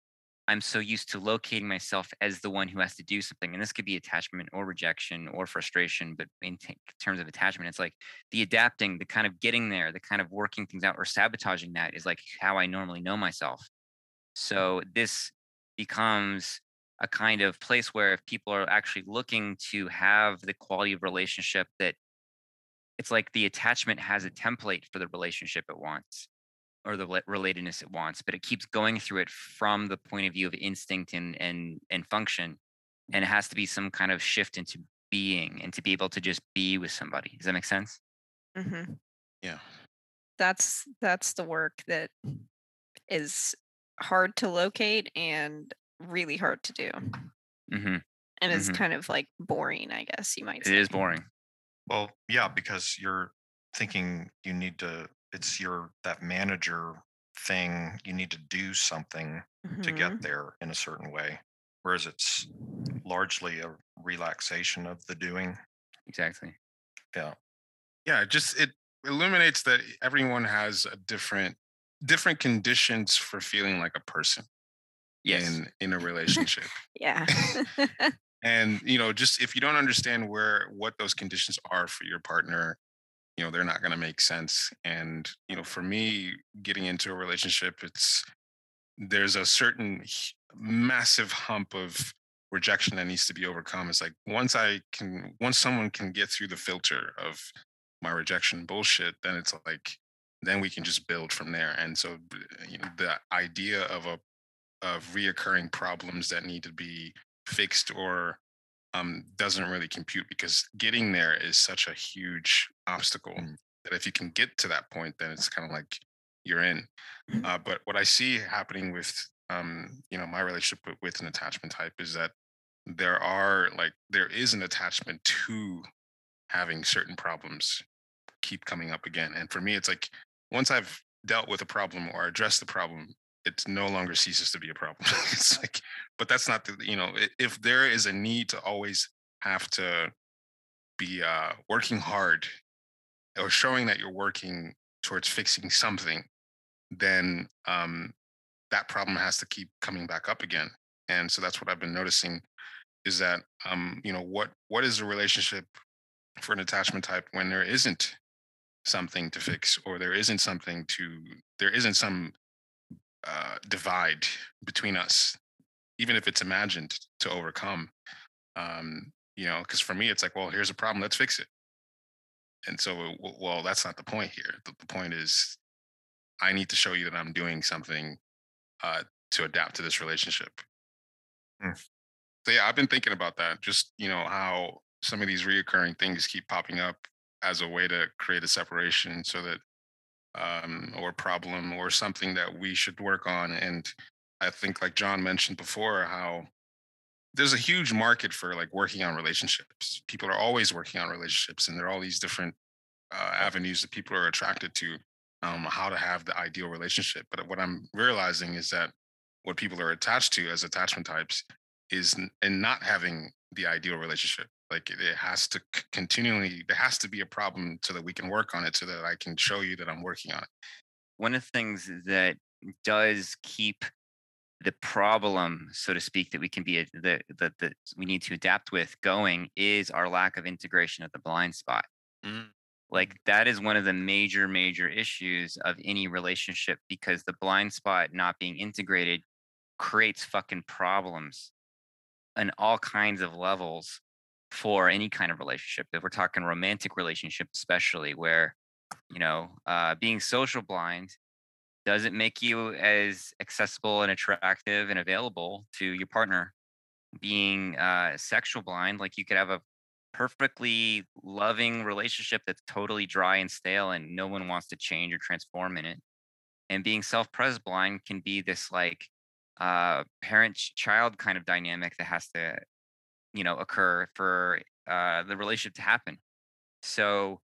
I'm so used to locating myself as the one who has to do something. And this could be attachment or rejection or frustration. But in t- terms of attachment, it's like the adapting, the kind of getting there, the kind of working things out or sabotaging that is like how I normally know myself. Mm. So this becomes a kind of place where if people are actually looking to have the quality of relationship that it's like the attachment has a template for the relationship it wants or the relatedness it wants but it keeps going through it from the point of view of instinct and and and function and it has to be some kind of shift into being and to be able to just be with somebody does that make sense mm-hmm. Yeah. That's that's the work that is hard to locate and really hard to do. hmm And it's Mhm. kind of like boring, I guess you might it say. is boring Well, yeah, because you're thinking you need to, it's your, that manager thing, you need to do something to Mhm. get there in a certain way. Whereas it's largely a relaxation of the doing. exactly Yeah. yeah it just it illuminates that everyone has a different different conditions for feeling like a person Yes. in in a relationship. Yeah. and you know just if you don't understand where what those conditions are for your partner you know they're not going to make sense and you know for me getting into a relationship it's there's a certain massive hump of rejection that needs to be overcome it's like once i can once someone can get through the filter of my rejection bullshit then it's like then we can just build from there and so you know the idea of a of reoccurring problems that need to be fixed or um, doesn't really compute because getting there is such a huge obstacle Mm. that if you can get to that point, then it's kind of like you're in. Uh, but what I see happening with um, you know my relationship with, with an attachment type is that there are like there is an attachment to having certain problems keep coming up again. And for me, it's like once I've dealt with a problem or addressed the problem, it no longer ceases to be a problem. it's like, but that's not the, you know, if there is a need to always have to be uh, working hard or showing that you're working towards fixing something, then um, that problem has to keep coming back up again. And so that's what I've been noticing is that, um, you know, what what is a relationship for an attachment type when there isn't something to fix or there isn't something to there isn't some uh, divide between us even if it's imagined to overcome um you know because for me it's like well here's a problem let's fix it. And so well that's not the point here. The, the point is i need to show you that i'm doing something uh to adapt to this relationship. Mm. so yeah i've been thinking about that just you know how some of these reoccurring things keep popping up as a way to create a separation so that um or problem or something that we should work on and i think like john mentioned before how there's a huge market for like working on relationships. People are always working on relationships and there are all these different uh, avenues that people are attracted to um, how to have the ideal relationship but what i'm realizing is that what people are attached to as attachment types is in not having the ideal relationship like it it has to c- continually there has to be a problem so that we can work on it so that i can show you that i'm working on it. One of the things that does keep the problem, so to speak, that we can be that that that we need to adapt with going is our lack of integration at the blind spot. Mm, like mm. that is one of the major major issues of any relationship because the blind spot not being integrated creates fucking problems on all kinds of levels for any kind of relationship. If we're talking romantic relationship, especially where you know uh, being social blind doesn't make you as accessible and attractive and available to your partner being uh, sexual blind like you could have a perfectly loving relationship that's totally dry and stale and no one wants to change or transform in it and being self-pres blind can be this like uh parent child kind of dynamic that has to you know occur for uh the relationship to happen so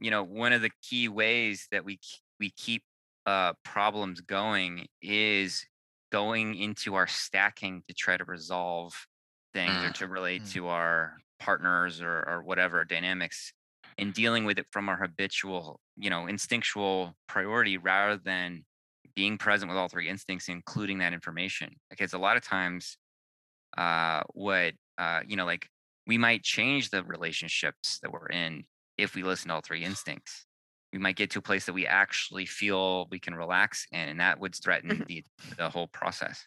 you know one of the key ways that we we keep uh problems going is going into our stacking to try to resolve things or Mm, to relate mm. to our partners or or whatever dynamics and dealing with it from our habitual you know instinctual priority rather than being present with all three instincts including that information because a lot of times uh what uh you know like we might change the relationships that we're in if we listen to all three instincts we might get to a place that we actually feel we can relax in and that would threaten Mhm. the the whole process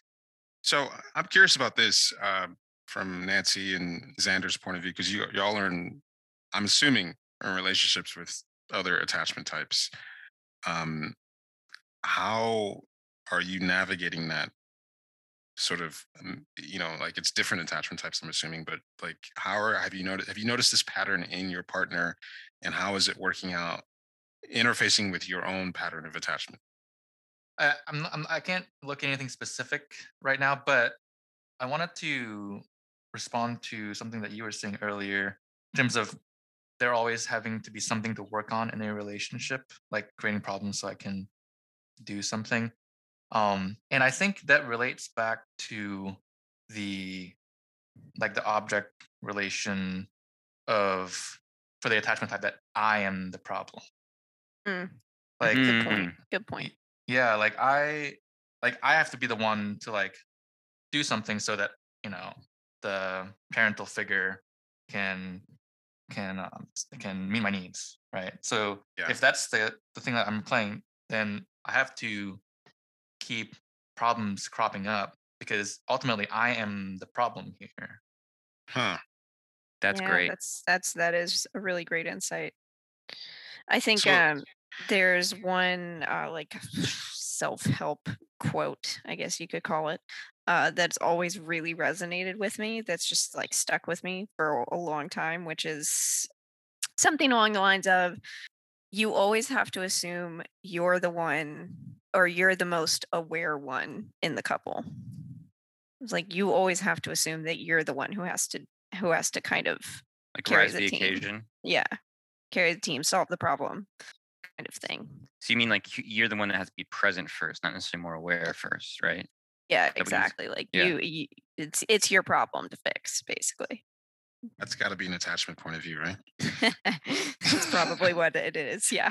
So I'm curious about this um, from Nancy and Xander's point of view, because you y'all are in, I'm assuming, in relationships with other attachment types. Um, how are you navigating that sort of, um, you know, like it's different attachment types, I'm assuming, but like how are have you noticed have you noticed this pattern in your partner, and how is it working out, interfacing with your own pattern of attachment? I, I'm, I'm I can't look at anything specific right now, but I wanted to respond to something that you were saying earlier in terms of there always having to be something to work on in a relationship, like creating problems so I can do something. Um, and I think that relates back to the like the object relation of for the attachment type that I am the problem. Mm, Like good Mm. point. Good point. yeah like i like i have to be the one to like do something so that you know the parental figure can can um, can meet my needs, right? So Yeah. if that's the the thing that I'm playing, then I have to keep problems cropping up because ultimately I am the problem here. Huh. That's Yeah, great. That's that's that is a really great insight. I think So- um, there's one uh, like self-help quote, I guess you could call it, uh, that's always really resonated with me. That's just like stuck with me for a long time, which is something along the lines of you always have to assume you're the one or you're the most aware one in the couple. It's like you always have to assume that you're the one who has to who has to kind of Like carry the the occasion. yeah carry the team solve the problem kind of thing So you mean like you're the one that has to be present first, not necessarily more aware first, right? yeah what you s- exactly like yeah. you, you it's it's your problem to fix basically That's got to be an attachment point of view, right? that's probably what it is yeah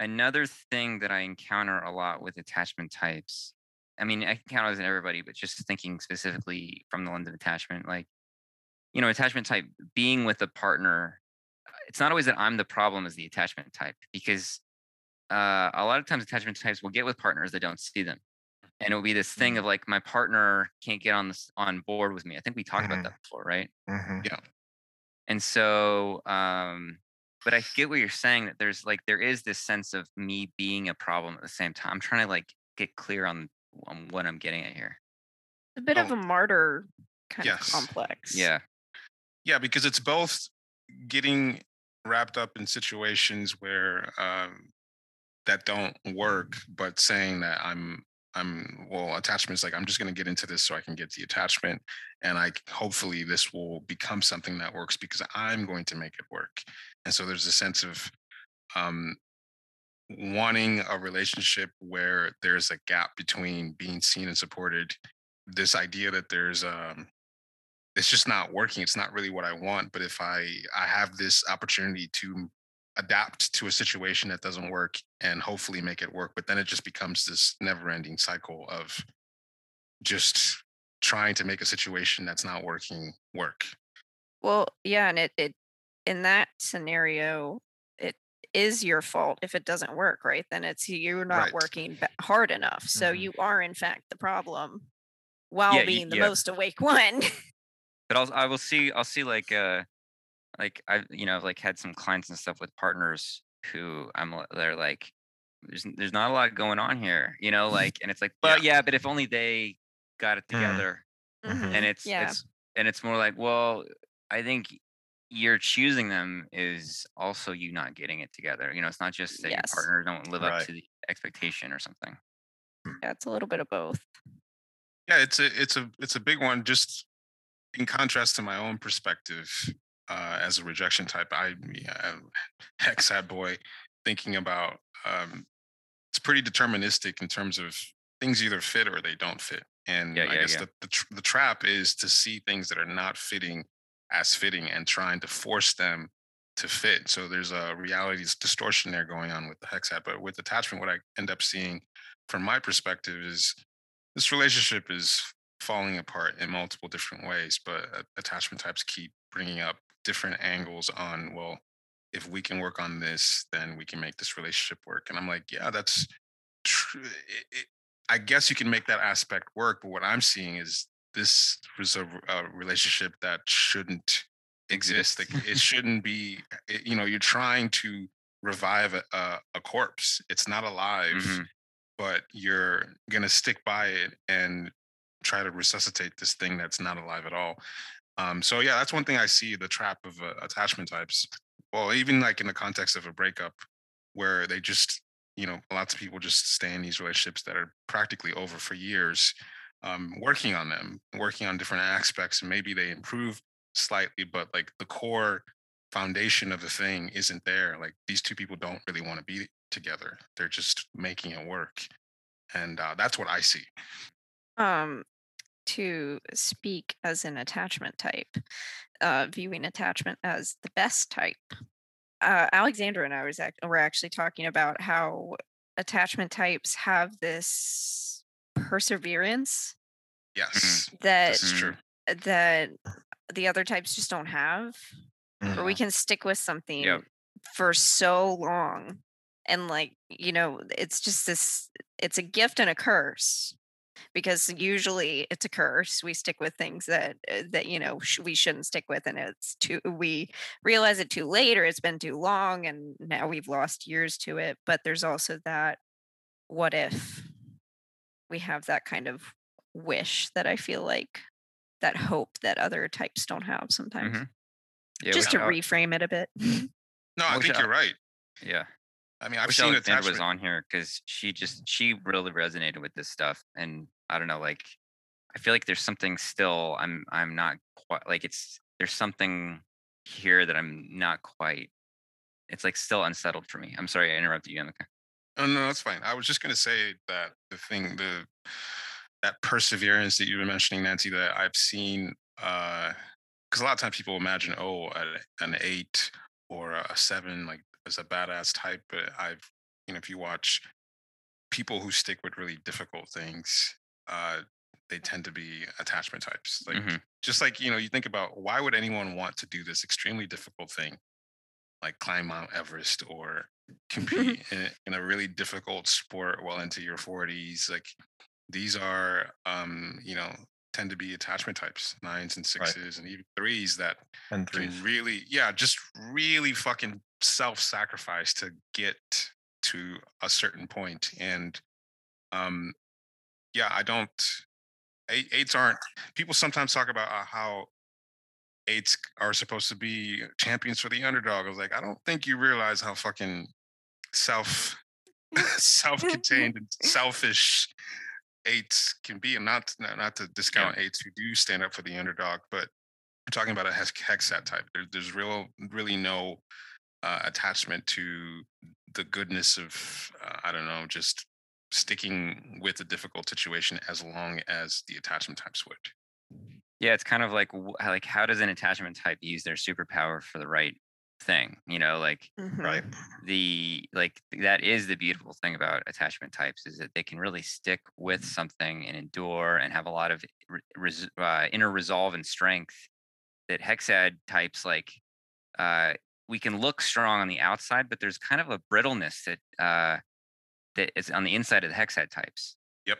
Another thing that I encounter a lot with attachment types. I mean, I encounter this in everybody, but just thinking specifically from the lens of attachment, like, you know, attachment type being with a partner, uh, it's not always that I'm the problem as the attachment type because uh, a lot of times attachment types will get with partners that don't see them. And it'll be this thing of like my partner can't get on this on board with me. I think we talked Mhm. about that before, right? Mhm. And so, um, but I get what you're saying that there's like there is this sense of me being a problem at the same time. I'm trying to like get clear on, on what I'm getting at here. a bit of Oh, a martyr kind yes. of complex Yeah. Yeah, because it's both getting wrapped up in situations where um, that don't work, but saying that I'm I'm well, attachment is like I'm just going to get into this so I can get the attachment, and I hopefully this will become something that works because I'm going to make it work. And so there's a sense of um, wanting a relationship where there's a gap between being seen and supported. This idea that there's um, it's just not working it's not really what i want but if i i have this opportunity to adapt to a situation that doesn't work and hopefully make it work but then it just becomes this never ending cycle of just trying to make a situation that's not working work well yeah and it, it in that scenario it is your fault if it doesn't work right then it's you're not Right. working hard enough so Mhm. you are in fact the problem while Yeah, being the yeah. most awake one But I'll I will see I'll see like uh like I've you know I've like had some clients and stuff with partners who I'm li- they're like there's there's not a lot going on here, you know, like and it's like, but yeah, but if only they got it Mm. together. Mhm. and it's yeah. it's and it's more like well i think you're choosing them is also you not getting it together you know it's not just that Yes. your partner don't live up to the expectation or something yeah it's a little bit of both yeah it's a it's a it's a big one just in contrast to my own perspective uh, as a rejection type i yeah, hexad boy thinking about um, it's pretty deterministic in terms of things either fit or they don't fit and Yeah, i yeah, guess. The, the, tr- the trap is to see things that are not fitting as fitting and trying to force them to fit so there's a reality distortion there going on with the hexad but with attachment what i end up seeing from my perspective is this relationship is falling apart in multiple different ways but uh, attachment types keep bringing up different angles on well if we can work on this then we can make this relationship work. And i'm like yeah that's true. It, it, i guess you can make that aspect work but what i'm seeing is this was a relationship that shouldn't exist. Like it shouldn't be it- you know you're trying to revive a, a, a corpse. It's not alive Mhm. but you're gonna stick by it and try to resuscitate this thing that's not alive at all. Um, so yeah, that's one thing I see the trap of uh, attachment types. Well, even like in the context of a breakup, where they just, you know, lots of people just stay in these relationships that are practically over for years, um, working on them, working on different aspects, and maybe they improve slightly, but like the core foundation of the thing isn't there. Like these two people don't really want to be together; they're just making it work, and uh, that's what I see. um to speak as an attachment type uh viewing attachment as the best type. Uh alexandra and i was act- were actually talking about how attachment types have this perseverance Yes, that this is true. that the other types just don't have or we can stick with something for so long and like you know it's just this it's a gift and a curse because usually it's a curse we stick with things that uh, that you know sh- we shouldn't stick with and it's too we realize it too late or it's been too long and now we've lost years to it but there's also that what if we have that kind of wish that i feel like that hope that other types don't have sometimes Mhm. Yeah, just to reframe it a bit No, I think you're right. Yeah. I mean, I've wish seen Alexandra attachment. was on here because she just she really resonated with this stuff, and I don't know, like I feel like there's something still I'm I'm not quite like it's there's something here that I'm not quite. It's like still unsettled for me. I'm sorry I interrupted you, Emeka. Oh no, that's fine. I was just gonna say that the thing, the that perseverance that you were mentioning, Nancy, that I've seen, uh, because a lot of times people imagine, oh, an eight or a seven, like as a badass type. But I've, you know, if you watch people who stick with really difficult things, uh, they tend to be attachment types. Like Mhm. just like you know, you think about why would anyone want to do this extremely difficult thing, like climb Mount Everest or compete in, in a really difficult sport well into your 40s like these are um you know tend to be attachment types nines and sixes and even threes that and can really yeah just really fucking self-sacrifice to get to a certain point. point and um yeah i don't eight, eights aren't people sometimes talk about uh, how eights are supposed to be champions for the underdog i was like i don't think you realize how fucking self self-contained and selfish eights can be and not not, to discount eights who do stand up for the underdog but I'm talking about a hex, hexad type. There, there's real really no uh, attachment to the goodness of uh, i don't know just sticking with a difficult situation as long as the attachment types would Yeah, it's kind of like like how does an attachment type use their superpower for the right thing? You know, like Mhm. Right. the like that is the beautiful thing about attachment types is that they can really stick with something and endure and have a lot of re- res- uh, inner resolve and strength that hexad types like uh, we can look strong on the outside but there's kind of a brittleness that uh, that is on the inside of the hexad types Yep.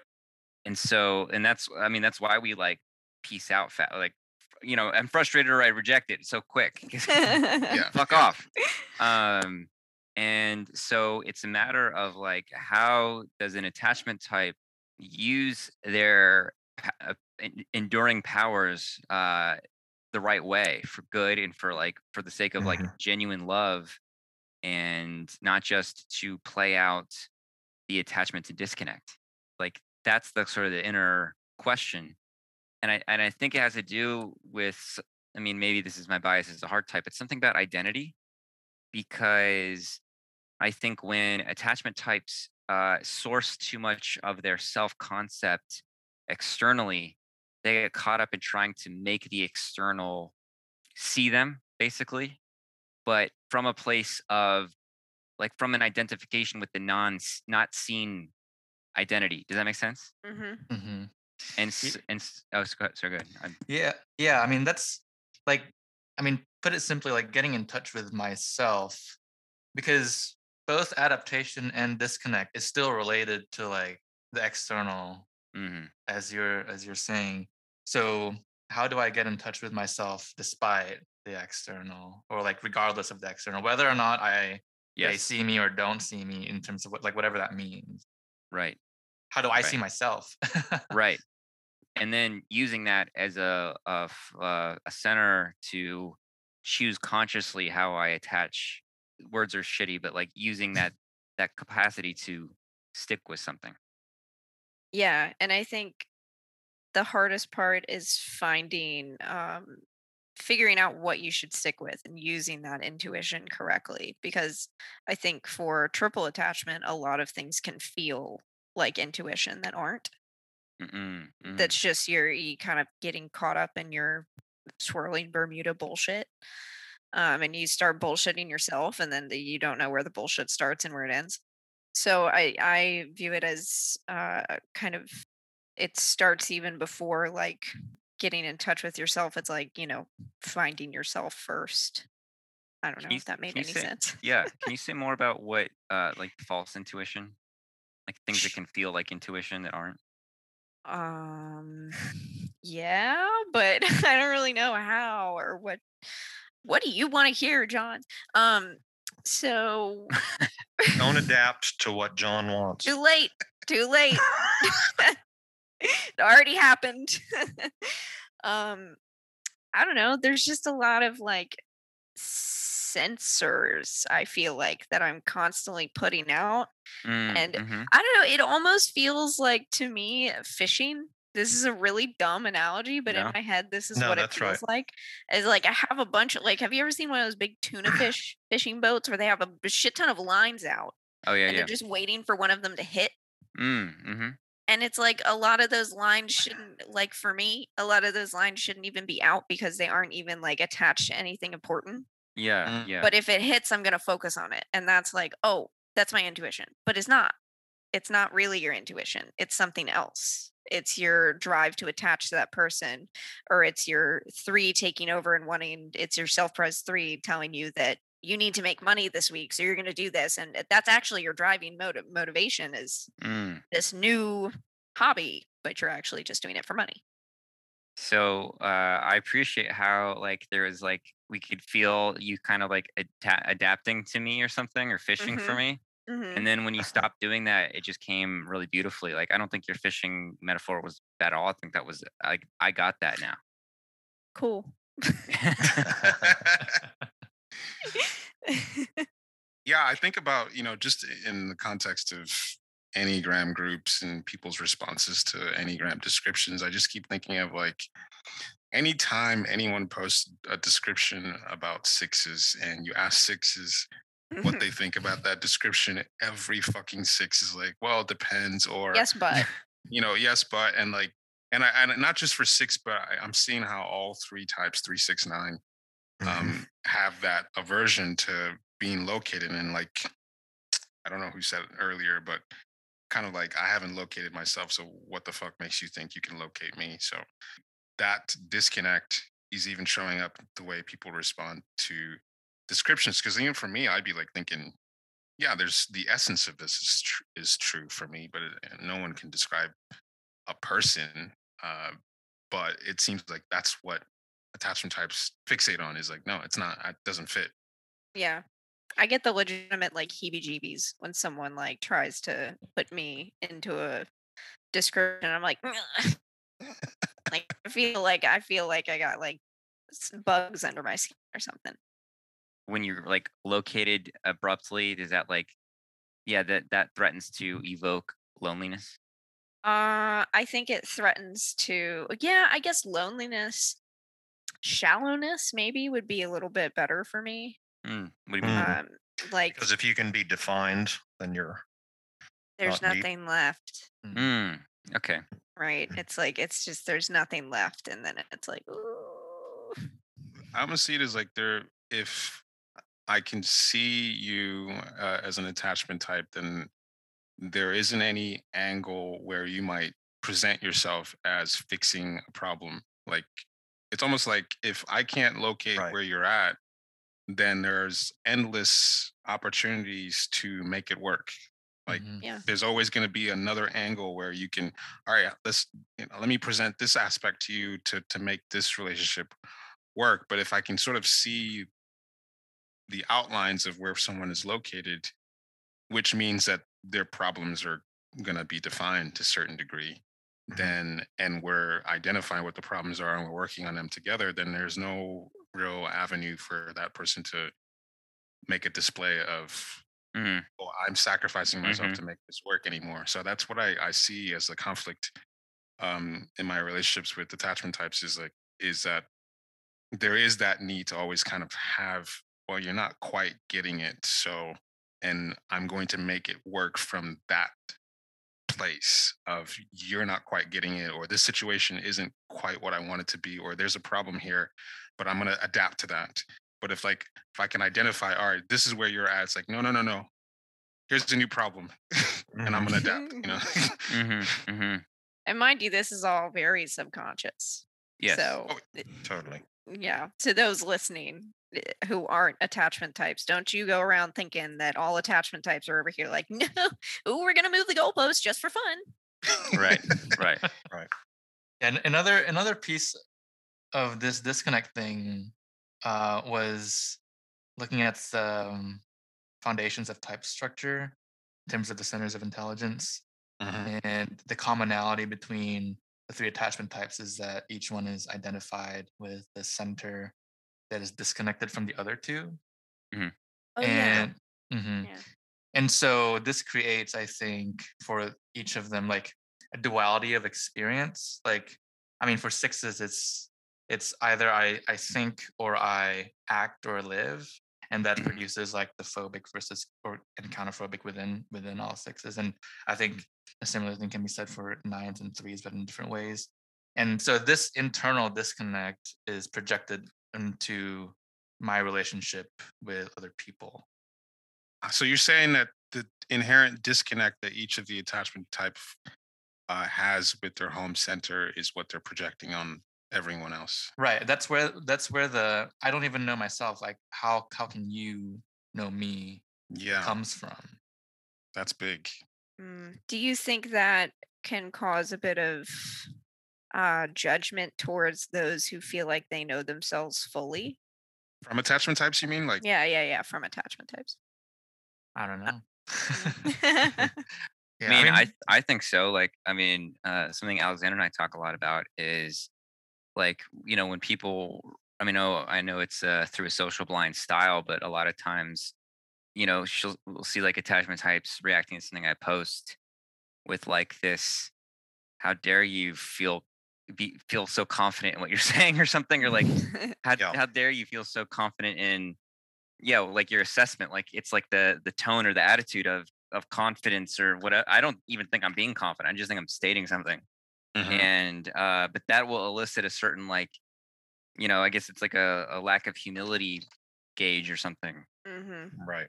and so and that's i mean that's why we like peace out fa- like you know i'm frustrated or i reject it so quick yeah fuck off. Um and so it's a matter of like how does an attachment type use their uh, enduring powers uh the right way for good and for like for the sake of like Mhm. genuine love and not just to play out the attachment to disconnect? Like that's the sort of the inner question and i and i think it has to do with I mean maybe this is my bias as a heart type it's something about identity because i think when attachment types uh, source too much of their self concept externally they get caught up in trying to make the external see them basically. But from a place of like from an identification with the non not seen identity does that make sense? Mhm. hmm and and oh so good I'm, Yeah, yeah. I mean, that's like, I mean, put it simply, like getting in touch with myself, because both adaptation and disconnect is still related to like the external, mhm. as you're as you're saying. So how do I get in touch with myself despite the external, or like regardless of the external, whether or not I they see me or don't see me in terms of what like whatever that means. right How do I see myself? right and then using that as a a, uh, a center to choose consciously how i attach words are shitty but like using that that capacity to stick with something Yeah, and I think the hardest part is finding um figuring out what you should stick with and using that intuition correctly because I think for triple attachment a lot of things can feel like intuition that aren't. Mm-mm, mhm. That's just your you kind of getting caught up in your swirling Bermuda bullshit. Um, and you start bullshitting yourself, and then the, you don't know where the bullshit starts and where it ends. So I I view it as uh, kind of it starts even before like getting in touch with yourself. It's like, you know, finding yourself first. I don't Can know you if that made any say- sense. Yeah. Can you say more about what uh like false intuition? Like things that can feel like intuition that aren't? Um yeah, but I don't really know how or what what do you want to hear, John? Um so Don't adapt to what John wants. too late. Too late. it already happened. um I don't know, there's just a lot of like sensors I feel like that I'm constantly putting out Mm, And mhm. I don't know. It almost feels like to me fishing. This is a really dumb analogy, but Yeah. in my head, this is No, what it feels right. like. Is like I have a bunch of like. Have you ever seen one of those big tuna fish fishing boats where they have a shit ton of lines out Oh yeah, and yeah. they're just waiting for one of them to hit? Mm, hmm And it's like a lot of those lines shouldn't like for me. A lot of those lines shouldn't even be out because they aren't even like attached to anything important. Yeah, Mm. yeah. But if it hits, I'm gonna focus on it, and that's like, oh, that's my intuition. But it's not. It's not really your intuition. It's something else. It's your drive to attach to that person, or it's your three taking over and wanting. It's your self-pres three telling you that you need to make money this week, so you're gonna do this, and that's actually your driving motive motivation is Mm. this new hobby, but you're actually just doing it for money. So uh, I appreciate how like there was like we could feel you kind of like ata- adapting to me or something or fishing for Mhm. me. Mhm. And then when you stopped doing that, it just came really beautifully. Like I don't think your fishing metaphor was bad at all. I think that was like I got that now. Cool. yeah i think about you know just in the context of enneagram groups and people's responses to enneagram descriptions i just keep thinking of like anytime anyone posts a description about sixes and you ask sixes what they think about that description every fucking six is like well it depends or yes, but you know yes but and like and i and not just for six but I, i'm seeing how all three types three six nine Mhm. um, have that aversion to being located and like I don't know who said it earlier, but kind of like I haven't located myself, so what the fuck makes you think you can locate me? So that disconnect is even showing up the way people respond to descriptions. Because even for me, I'd be like thinking, yeah, there's the essence of this is tr- is true for me, but it, no one can describe a person. Uh, but it seems like that's what attachment types fixate on is like, no, it's not. It doesn't fit. Yeah. I get the legitimate like heebie jeebies when someone like tries to put me into a description. I'm like, like I feel like I feel like I got like bugs under my skin or something. when you're like located abruptly, does that like yeah, that that threatens to evoke loneliness? Uh, I think it threatens to, yeah, I guess loneliness, shallowness maybe would be a little bit better for me. Mm, what do you mean? Mm. Um, like Because if you can be defined, then you're there's not deep. nothing left, Mm, okay. Right? It's like it's just there's nothing left, and then it's like, ooh. I'm gonna see it as like there. If I can see you uh, as an attachment type, then there isn't any angle where you might present yourself as fixing a problem. Like it's almost like if I can't locate Right. where you're at, then there's endless opportunities to make it work. Like Mhm. yeah, there's always going to be another angle where you can all right let's you know, let me present this aspect to you to to make this relationship work but if i can sort of see the outlines of where someone is located which means that their problems are going to be defined to a certain degree Mhm. then and we're identifying what the problems are and we're working on them together then there's no real avenue for that person to make a display of Mhm. well, I'm sacrificing myself Mhm. to make this work anymore. So that's what I, I see as the conflict um, in my relationships with attachment types is like is that there is that need to always kind of have well, you're not quite getting it, so and I'm going to make it work from that place of you're not quite getting it or this situation isn't quite what I want it to be or there's a problem here, but I'm going to adapt to that. But if like if I can identify, all right, this is where you're at, it's like no, no, no, no. Here's the new problem, and I'm gonna adapt. You know. hmm hmm And mind you, this is all very subconscious. Yes. So Oh, Totally. yeah, to those listening eh, who aren't attachment types, don't you go around thinking that all attachment types are over here like, no, ooh, we're gonna move the goalpost just for fun. Right, right. Right. And another another piece of this disconnect thing uh, was looking at the um, foundations of type structure in terms of the centers of intelligence. Mhm. And the commonality between the three attachment types is that each one is identified with the center that is disconnected from the other two. Oh and mhm. Yeah. and so this creates, I think, for each of them like a duality of experience. Like, I mean, for sixes, it's it's either I I think or I act or live, and that Mhm. produces like the phobic versus or and counterphobic within within all sixes. And I think a similar thing can be said for nines and threes, but in different ways. And so this internal disconnect is projected into my relationship with other people. So you're saying that the inherent disconnect that each of the attachment type uh, has with their home center is what they're projecting on everyone else. Right. That's where that's where the I don't even know myself. Like how how can you know me Yeah, comes from? that's big. Mm, Do you think that can cause a bit of uh, judgment towards those who feel like they know themselves fully? From attachment types, you mean? Like, Yeah, yeah, yeah, from attachment types. I don't know. Mm. yeah, I mean, I I think so. Like, I mean, uh, something Alexander and I talk a lot about is like, you know, when people. I mean, oh, I know it's uh, through a social blind style, but a lot of times, you know, she'll we'll see like attachment types reacting to something I post with like this, "How dare you feel be feel so confident in what you're saying" or something, or like, how Yeah. how dare you feel so confident in yeah like your assessment like it's like the the tone or the attitude of of confidence or what i don't even think i'm being confident i just think i'm stating something Mhm. and uh but that will elicit a certain like you know i guess it's like a, a lack of humility gauge or something hmm Right.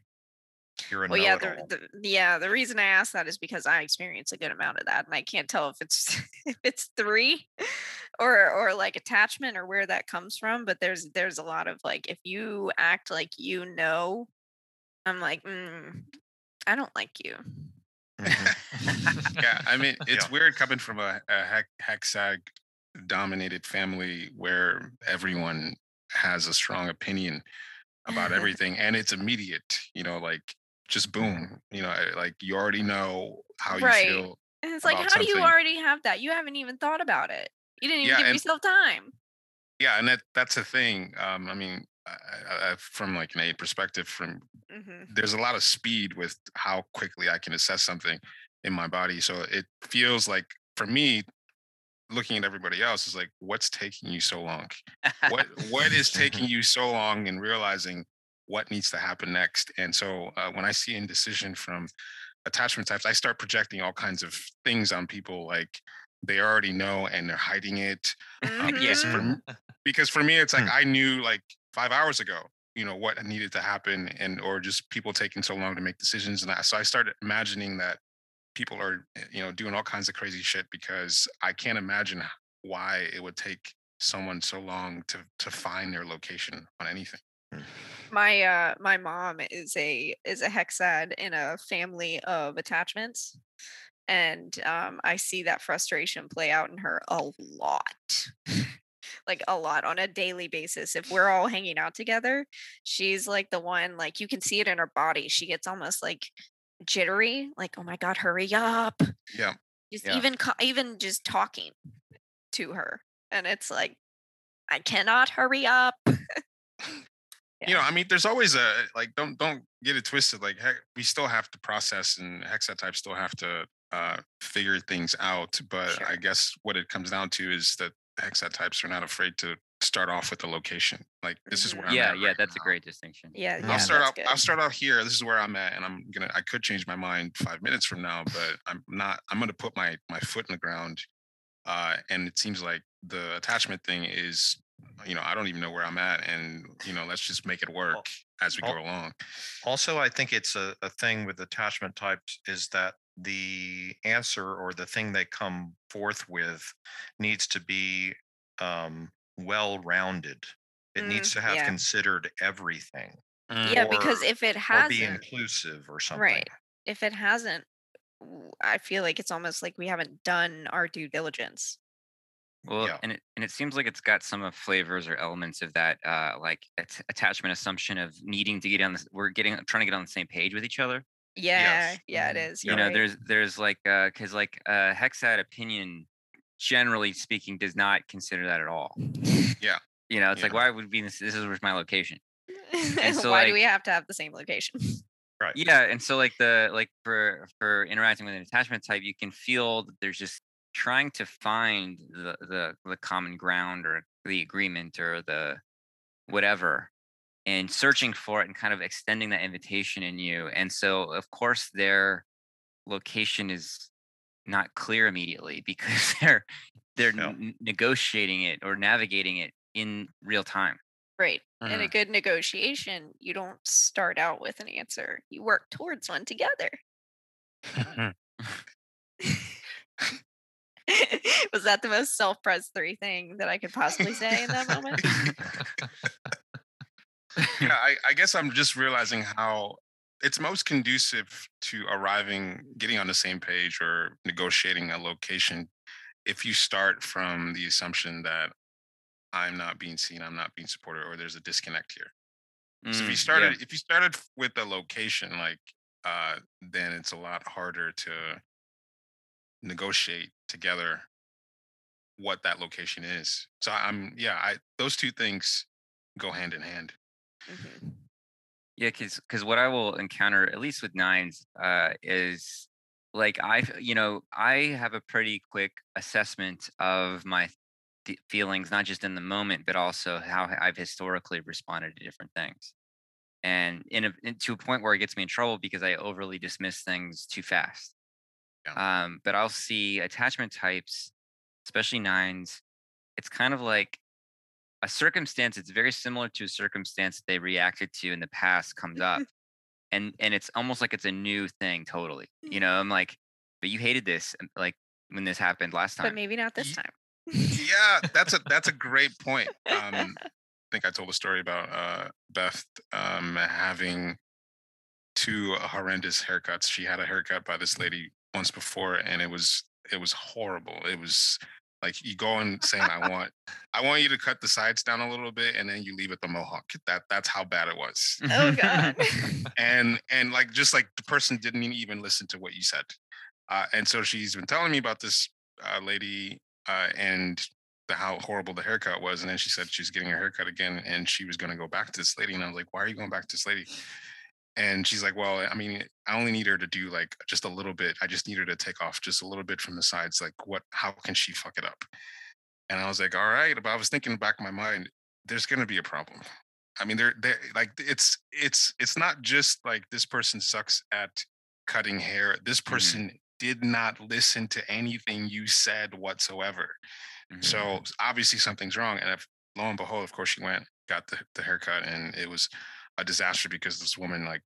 You're Well, yeah, the, the yeah, the reason I ask that is because I experience a good amount of that, and I can't tell if it's if it's three, or or like attachment or where that comes from. But there's there's a lot of like if you act like you know, I'm like, mm, I don't like you. Mhm. yeah, I mean, it's Yeah. weird coming from a, a hex, hexad dominated family where everyone has a strong opinion about everything and it's immediate, you know, like just boom, you know, like you already know how you Right. feel. And it's like, how about do you already have that? You haven't even thought about it. You didn't even Yeah, give and- yourself time. Yeah, and that that's a thing. Um, I mean, I, I, from like an A perspective, from hmm there's a lot of speed with how quickly I can assess something in my body. So it feels like for me, looking at everybody else is like, what's taking you so long? What what is taking you so long in realizing what needs to happen next? And so uh, when I see indecision from attachment types, I start projecting all kinds of things on people like they already know and they're hiding it. Um, because, for, Mhm. m- because for me, it's like Hmm. I knew like five hours ago, you know, what needed to happen, and or just people taking so long to make decisions. And that so I started imagining that people are, eh, you know, doing all kinds of crazy shit because I can't imagine why it would take someone so long to to find their location on anything. my uh my mom is a is a hexad in a family of attachments and um i see that frustration play out in her a lot like a lot on a daily basis if we're all hanging out together she's like the one like you can see it in her body she gets almost like jittery like oh my god hurry up Yeah. just Yeah. even even just talking to her and it's like i cannot hurry up You know, I mean, there's always a like. Don't don't get it twisted. Like, heck, we still have to process, and hexad types still have to uh, figure things out. But Sure. I guess what it comes down to is that hexad types are not afraid to start off with the location. Like, this is Mhm. where I'm yeah at yeah right that's a great distinction yeah, yeah I'll start that's off. good. I'll start off here. This is where I'm at, and I'm gonna. I could change my mind five minutes from now, but I'm not. I'm gonna put my my foot in the ground. Uh, and it seems like the attachment thing is, you know, I don't even know where I'm at, and you know, let's just make it work as we go along. Also, I think it's a, a thing with attachment types is that the answer or the thing they come forth with needs to be um, well rounded. It needs Mm, to have yeah. considered everything yeah, because if it hasn't, be inclusive or something. right? If it hasn't, I feel like it's almost like we haven't done our due diligence. Well, Yeah. and it and it seems like it's got some of flavors or elements of that, uh, like at- attachment assumption of needing to get on. The, we're getting trying to get on the same page with each other. Yeah, yeah, it is. mhm, is. You know, right. there's there's like because like uh, Hexad opinion, generally speaking, does not consider that at all. Yeah. You know, it's like why would be this? This is where's my location. and so, Why do we have to have the same location? Right. Yeah, and so like the like for for interacting with an attachment type, you can feel that there's just trying to find the the the common ground or the agreement or the whatever and searching for it and kind of extending that invitation in you. And so of course their location is not clear immediately because they're they're Yeah. n- negotiating it or navigating it in real time. Right. In a mm-hmm. good negotiation, you don't start out with an answer. You work towards one together. Mm-hmm. Was that the most self-pres three thing that I could possibly say in that moment? yeah, I, I guess I'm just realizing how it's most conducive to arriving, getting on the same page or negotiating a location if you start from the assumption that I'm not being seen, I'm not being supported, or there's a disconnect here. So if Mm, you yeah. started, if you started with the location, like, uh, then it's a lot harder to negotiate together what that location is. So I'm, yeah, I those two things go hand in hand. Mhm. Yeah, because because what I will encounter, at least with nines, uh, is like I, you know, I have a pretty quick assessment of my th- feelings, not just in the moment, but also how I've historically responded to different things, and in a in, to a point where it gets me in trouble because I overly dismiss things too fast. Um, but I'll see attachment types, especially nines. It's kind of like a circumstance it's very similar to a circumstance that they reacted to in the past comes up and and it's almost like it's a new thing totally you know i'm like but you hated this um, like when this happened last time. But maybe not this time. yeah, that's a that's a great point. Um, I think I told a story about uh, Beth um, having two horrendous haircuts. She had a haircut by this lady once before, and it was it was horrible. It was like you go and saying, "I want I want you to cut the sides down a little bit, and then you leave it the mohawk." That that's how bad it was. Oh, God. and and like just like the person didn't even listen to what you said uh, and so she's been telling me about this uh, lady uh, and the, how horrible the haircut was and then she said she's getting her haircut again and she was going to go back to this lady and i was like why are you going back to this lady and she's like well i mean i only need her to do like just a little bit i just need her to take off just a little bit from the sides like what how can she fuck it up and i was like all right but i was thinking back in my mind there's going to be a problem I mean, they're they like it's it's it's not just like this person sucks at cutting hair. This person did not listen to anything you said whatsoever. Mhm. So obviously something's wrong. And if lo and behold, of course, she went got the the haircut, and it was a disaster because this woman like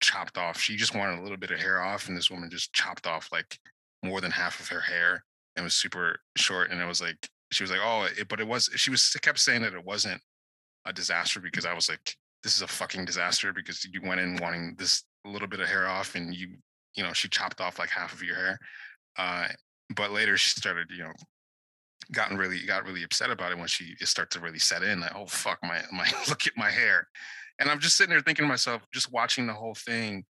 chopped off. She just wanted a little bit of hair off, and this woman just chopped off like more than half of her hair and was super short. And it was like she was like, oh, it, but it was. She was kept saying that it wasn't a disaster because I was like, this is a fucking disaster because you went in wanting this little bit of hair off and you, you know, she chopped off like half of your hair. Uh, but later she started, you know, gotten really got really upset about it when she it to really set in like, oh fuck my my look at my hair. And I'm just sitting there thinking to myself, just watching the whole thing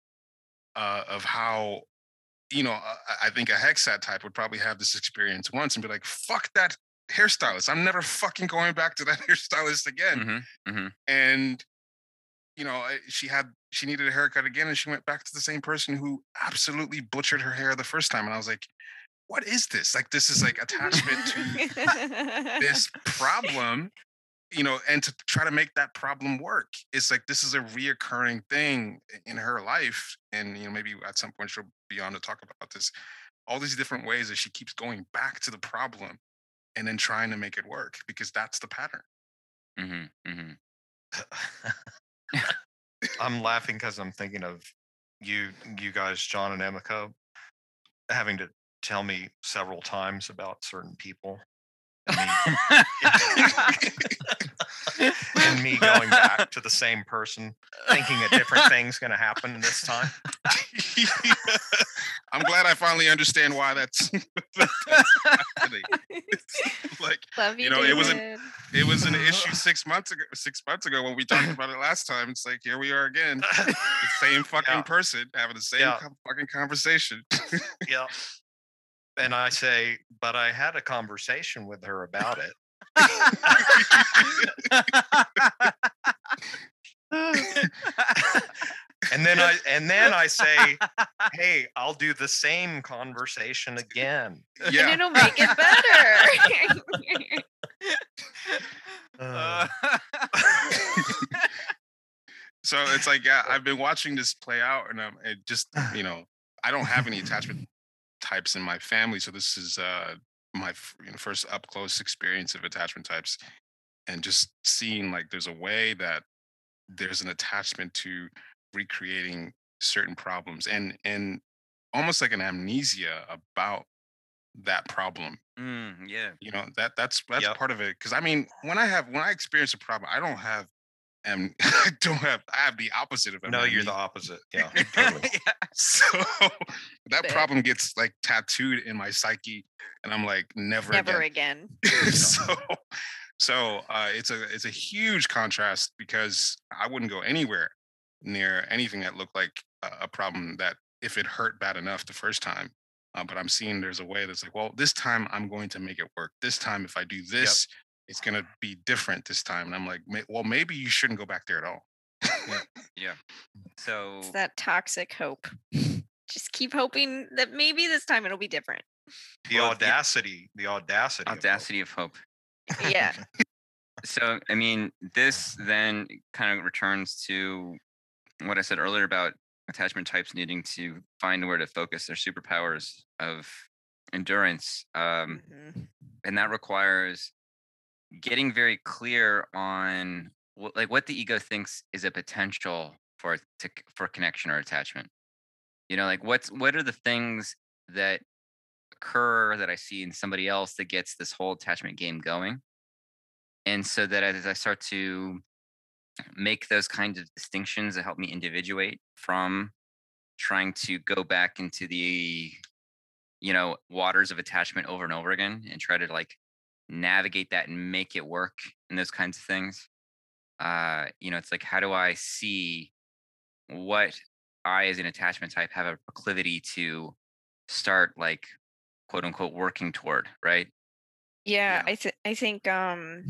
uh, of how you know, I- I think a Hexad type would probably have this experience once and be like, fuck that hairstylist. I'm never fucking going back to that hairstylist again. Mhm, mhm. And, you know, she had, she needed a haircut again and she went back to the same person who absolutely butchered her hair the first time. And I was like, what is this? Like, this is like attachment to this problem, you know, and to try to make that problem work. It's like this is a reoccurring thing in her life. And, you know, maybe at some point she'll be on to talk about this. All these different ways that she keeps going back to the problem and then trying to make it work because that's the pattern. Mhm, mhm. I'm laughing because I'm thinking of you, you guys, John and Emiko. having to tell me several times about certain people. And me, going back to the same person, thinking a different thing's going to happen this time. I'm glad I finally understand why that's, that's like Love you, You know, it wasn't- David. it was an issue six months ago. Six months ago when we talked about it last time. It's like here we are again, the same fucking Yeah. person having the same Yeah. fucking conversation. yeah. And I say, but I had a conversation with her about it. And then I and then I say, hey, I'll do the same conversation again. Yeah. And yeah, it'll make it better. Uh, so it's like yeah, I've been watching this play out, and it just you know I don't have any attachment types in my family, so this is uh my you know, first up close experience of attachment types, and just seeing like there's a way that there's an attachment to recreating certain problems, and and almost like an amnesia about that problem Mm, yeah. you know that that's that's Yep. part of it because i mean when i have when i experience a problem i don't have and i don't have i have the opposite of no, you're the opposite. Yeah, totally. so that Bet. problem gets like tattooed in my psyche and i'm like never, Never again again. so so uh it's a it's a huge contrast because i wouldn't go anywhere near anything that looked like a, a problem that if it hurt bad enough the first time uh, but i'm seeing there's a way that's like well this time i'm going to make it work this time if i do this it's going to be different this time and i'm like well maybe you shouldn't go back there at all Yeah. yeah. So It's that toxic hope. Just keep hoping that maybe this time it'll be different. The Well, if you- audacity, the audacity. of hope. audacity of hope. Yeah. So I mean, this then kind of returns to what I said earlier about attachment types needing to find where to focus their superpowers of endurance. Um, Mhm. and that requires getting very clear on what, like what the ego thinks is a potential for to for connection or attachment. You know like what's what are the things that occur that i see in somebody else that gets this whole attachment game going? And so that as i start to make those kinds of distinctions that help me individuate from trying to go back into the you know waters of attachment over and over again and try to like navigate that and make it work and those kinds of things uh you know it's like how do i see what i as an attachment type have a proclivity to start like quote unquote working toward right Yeah. I th- I think um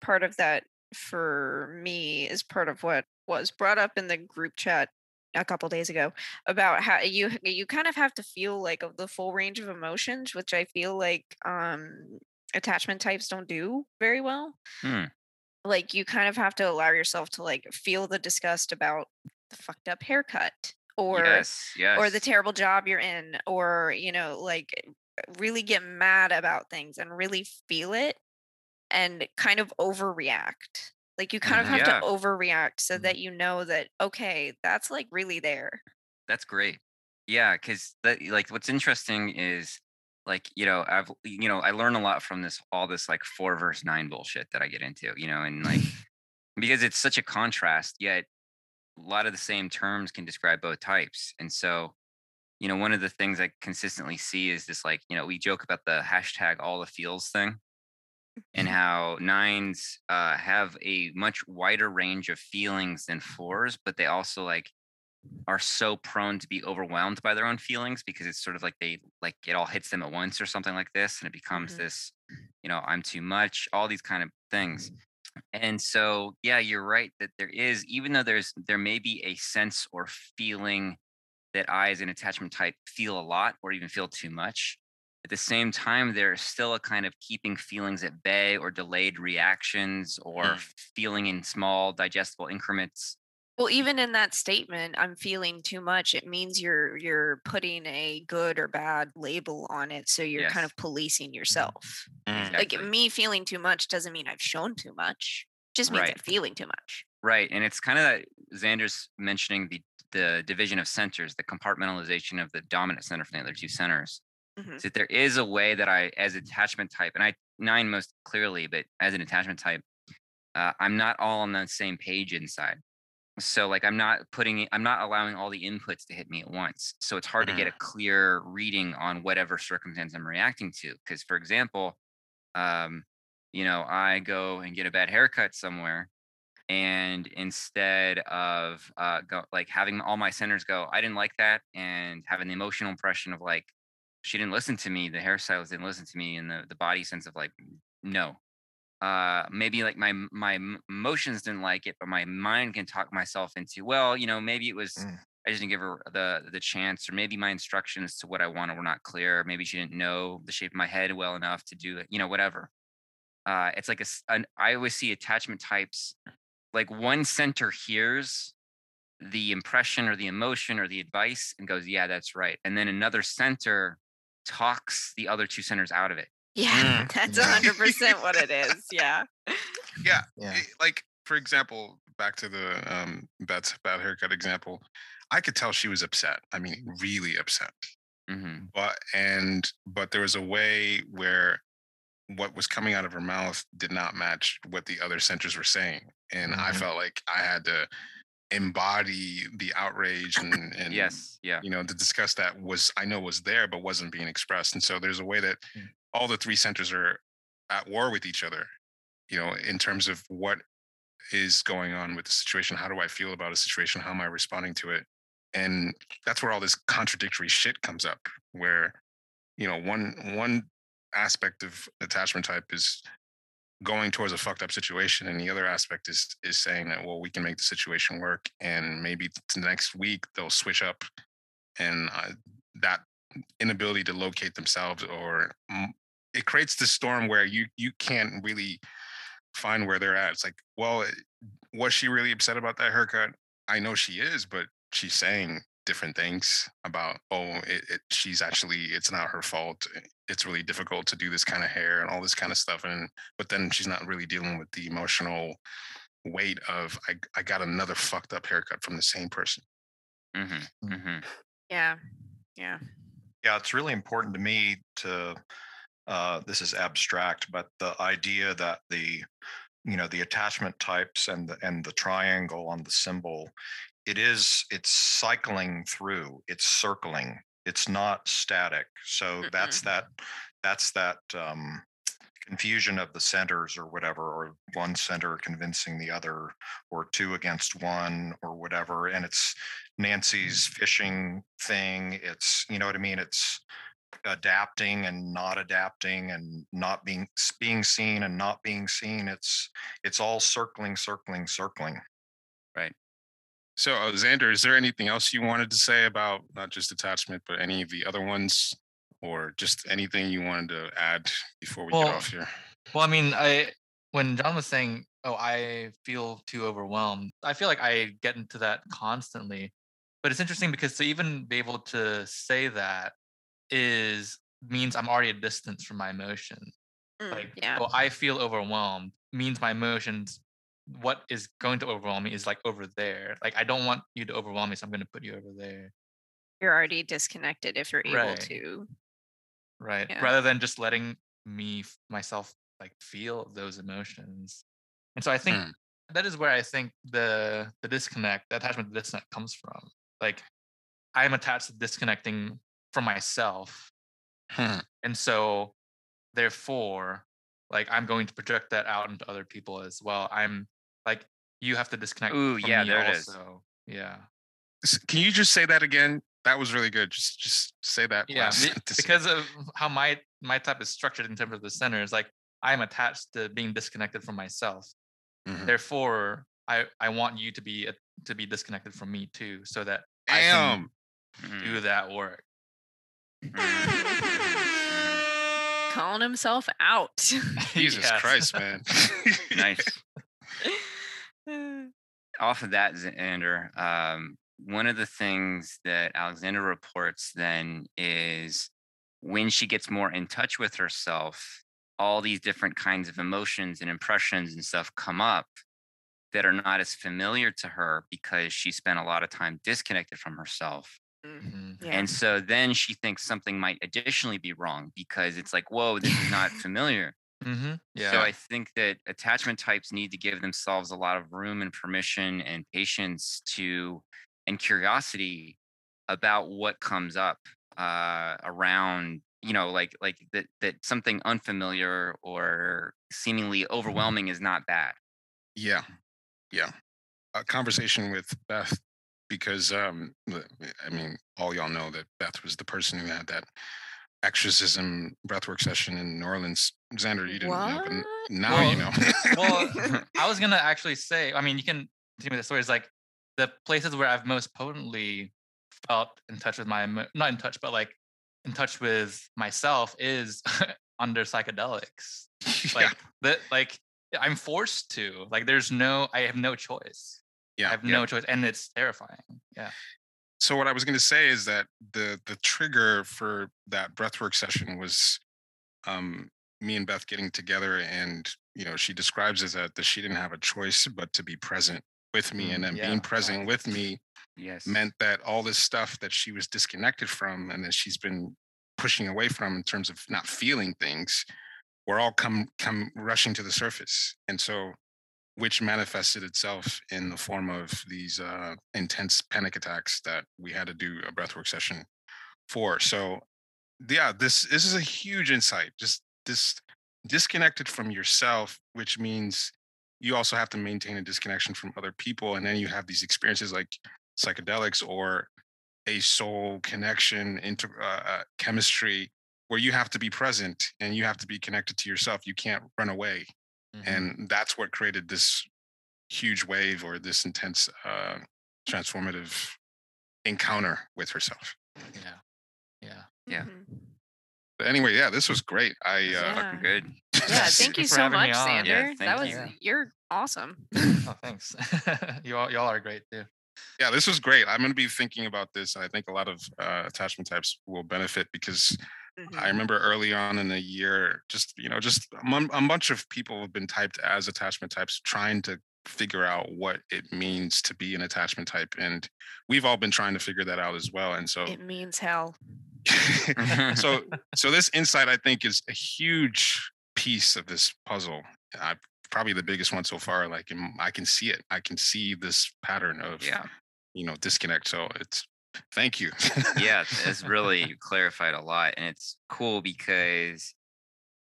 part of that for me is part of what was brought up in the group chat a couple days ago about how you you kind of have to feel like the full range of emotions, which I feel like um attachment types don't do very well. Hmm. Like you kind of have to allow yourself to like feel the disgust about the fucked up haircut or yes yes or the terrible job you're in or you know like really get mad about things and really feel it and kind of overreact like you kind of Mhm. have Yeah. to overreact so Mhm. that you know that okay that's like really there That's great. Yeah, because that like what's interesting is like you know I've you know I learn a lot from this all this like four verse nine bullshit that I get into you know and like because it's such a contrast yet a lot of the same terms can describe both types and so you know one of the things I consistently see is this like you know we joke about the hashtag all the feels thing and how nines uh, have a much wider range of feelings than fours but they also like are so prone to be overwhelmed by their own feelings because it's sort of like they like it all hits them at once or something like this and it becomes Mhm. this you know i'm too much all these kind of things and so yeah you're right that there is even though there's there may be a sense or feeling that i as an attachment type feel a lot or even feel too much at the same time there's still a kind of keeping feelings at bay or delayed reactions or Mm. feeling in small digestible increments well even in that statement i'm feeling too much it means you're you're putting a good or bad label on it so you're kind of policing yourself Mm. like Exactly. me feeling too much doesn't mean i've shown too much just means i'm feeling too much Right, and it's kind of that Xander's mentioning the the division of centers, the compartmentalization of the dominant center from the other two centers. Mhm. So there is a way that I, as attachment type, and I nine most clearly, but as an attachment type, uh, I'm not all on the same page inside. So like I'm not putting, I'm not allowing all the inputs to hit me at once. So it's hard to get a clear reading on whatever circumstance I'm reacting to. Because for example, um, you know, I go and get a bad haircut somewhere, and instead of uh, go like having all my centers go, I didn't like that, and having the emotional impression of like she didn't listen to me, the hairstylist didn't listen to me, and the the body sense of like no. Uh, maybe like my my emotions didn't like it, but my mind can talk myself into well, you know, maybe it was Mm. I just didn't give her the the chance, or maybe my instructions to what I wanted were not clear. Maybe she didn't know the shape of my head well enough to do it. You know, whatever. Uh, it's like a. An, I always see attachment types like one center hears the impression or the emotion or the advice and goes, "Yeah, that's right," and then another center talks the other two centers out of it. Yeah, Mm, that's yeah. hundred percent what it is. Yeah. Yeah. Yeah. Like for example, back to the um bad bad haircut example, I could tell she was upset. I mean, really upset. hmm But and but there was a way where what was coming out of her mouth did not match what the other centers were saying, and I Mhm. felt like I had to embody the outrage and and Yes. Yeah. you know to discuss that was I know was there but wasn't being expressed. And so there's a way that Mm. All the three centers are at war with each other, you know, in terms of what is going on with the situation. How do I feel about a situation? How am I responding to it? And that's where all this contradictory shit comes up, where you know one one aspect of attachment type is going towards a fucked up situation and the other aspect is is saying that well we can make the situation work and maybe t- next week they'll switch up and uh, that inability to locate themselves or mm, it creates this storm where you you can't really find where they're at it's like well eh, was she really upset about that haircut i know she is but she's saying different things about oh it, it she's actually it's not her fault eh, it's really difficult to do this kind of hair and all this kind of stuff and but then she's not really dealing with the emotional weight of i, I got another fucked up haircut from the same person hmm Mm. hmm Yeah. Yeah. Yeah, it's really important to me to, uh, this is abstract, but the idea that the, you know, the attachment types and the, and the triangle on the symbol, it is, it's cycling through, it's circling, it's not static. So that's that, that's that, um, confusion of the centers or whatever, or one center convincing the other, or two against one or whatever. And it's Nancy's fishing thing. It's, you know what I mean? It's adapting and not adapting and not being being seen and not being seen. It's it's all circling, circling, circling. Right. So, uh, Xander, is there anything else you wanted to say about not just attachment, but any of the other ones, or just anything you wanted to add before we Well, get off here? Well, I mean, I when John was saying, "Oh, I feel too overwhelmed," I feel like I get into that constantly. But it's interesting because to even be able to say that is means I'm already a distance from my emotion. Mm, Like, yeah. oh, I feel overwhelmed means my emotions. What is going to overwhelm me is like over there. Like, I don't want you to overwhelm me, so I'm going to put you over there. You're already disconnected if you're able Right. to. right Yeah. rather than just letting me myself like feel those emotions and so i think Mm. that is where i think the the disconnect the attachment to disconnect comes from like i'm attached to disconnecting from myself Hmm. and so therefore like i'm going to project that out into other people as well i'm like you have to disconnect Ooh, from yeah, me there it is. yeah Can you just say that again? That was really good. Just just say that. yeah last be- sentence because of how my my type is structured in terms of the center is like i'm attached to being disconnected from myself Mhm. therefore i i want you to be a, to be disconnected from me too so that i can Damn. Mm, do that work Calling himself out. Jesus Yes. Christ, man. nice. Off of that, Xander, um, one of the things that Alexander reports then is when she gets more in touch with herself, all these different kinds of emotions and impressions and stuff come up. that are not as familiar to her because she spent a lot of time disconnected from herself. Mhm. Yeah. And so then she thinks something might additionally be wrong because it's like, whoa, this is not familiar. Mhm. Yeah. So I think that attachment types need to give themselves a lot of room and permission and patience to and curiosity about what comes up uh, around you know like like that that something unfamiliar or seemingly overwhelming is not bad Yeah, yeah. A conversation with Beth because um, I mean, all y'all know that Beth was the person who had that exorcism breathwork session in New Orleans. Xander, you didn't know, but now Well- you know. well, I was gonna actually say. I mean, you can continue the story. Is like the places where I've most potently felt in touch with my not in touch, but like in touch with myself is under psychedelics. yeah, Like that. Like I'm forced to. Like there's no. I have no choice. Yeah. I have yeah. no choice, and it's terrifying. Yeah. so what I was going to say is that the the trigger for that breathwork session was um, me and Beth getting together, and you know, she describes it that that she didn't have a choice but to be present with me, and Mm, then yeah. being present with me yes meant that all this stuff that she was disconnected from and that she's been pushing away from in terms of not feeling things were all come come rushing to the surface and so which manifested itself in the form of these uh, intense panic attacks that we had to do a breathwork session for. So yeah this this is a huge insight just this disconnected from yourself which means you also have to maintain a disconnection from other people and then you have these experiences like psychedelics or a soul connection into uh, uh, chemistry where you have to be present and you have to be connected to yourself. You can't run away Mhm. and that's what created this huge wave or this intense uh, transformative encounter with herself yeah. Yeah. Yeah. Mhm. but anyway yeah this was great i uh, fucking good Yeah, thank you so much, on. Xander. Yeah, that was you. you're awesome. Oh, thanks. you all, y'all are great too. Yeah this was great i'm going to be thinking about this and i think a lot of uh, attachment types will benefit because Mhm. I remember early on in the year, just you know, just a, a bunch of people have been typed as attachment types, trying to figure out what it means to be an attachment type, and we've all been trying to figure that out as well. And so, It means hell. so, so this insight, I think, is a huge piece of this puzzle. I, probably the biggest one so far. Like, I can see it. I can see this pattern of yeah you know disconnect. So it's thank you. yeah, it's really clarified a lot. And it's cool because,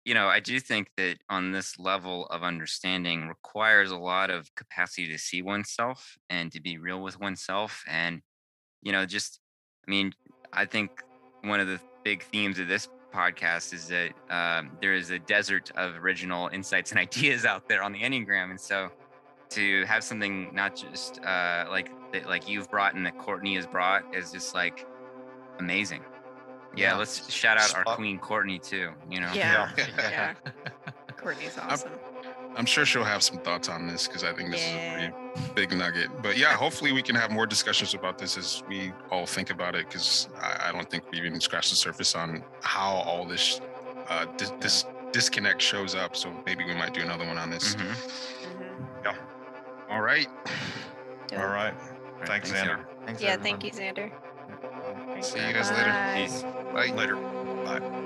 you know, I do think that on this level of understanding requires a lot of capacity to see oneself and to be real with oneself. And, you know, just, I mean, I think one of the big themes of this podcast is that um, there is a desert of original insights and ideas out there on the Enneagram. And so, to have something not just uh, like that, like you've brought and that Courtney has brought is just like amazing. Yeah, Yeah. let's shout out our queen Courtney too. You know, Yeah. Yeah. Yeah. Courtney's awesome. I'm sure she'll have some thoughts on this because I think this Yeah. is a pretty big nugget. But yeah, hopefully we can have more discussions about this as we all think about it because I, I don't think we've even scratched the surface on how all this uh, dis- this disconnect shows up. So maybe we might do another one on this. Mhm. Mhm. All right. Dope. All right. All right, Thanks. Xander. Thanks, Yeah, everyone. thank you, Xander. See you guys later. Peace. Bye. Later. Bye.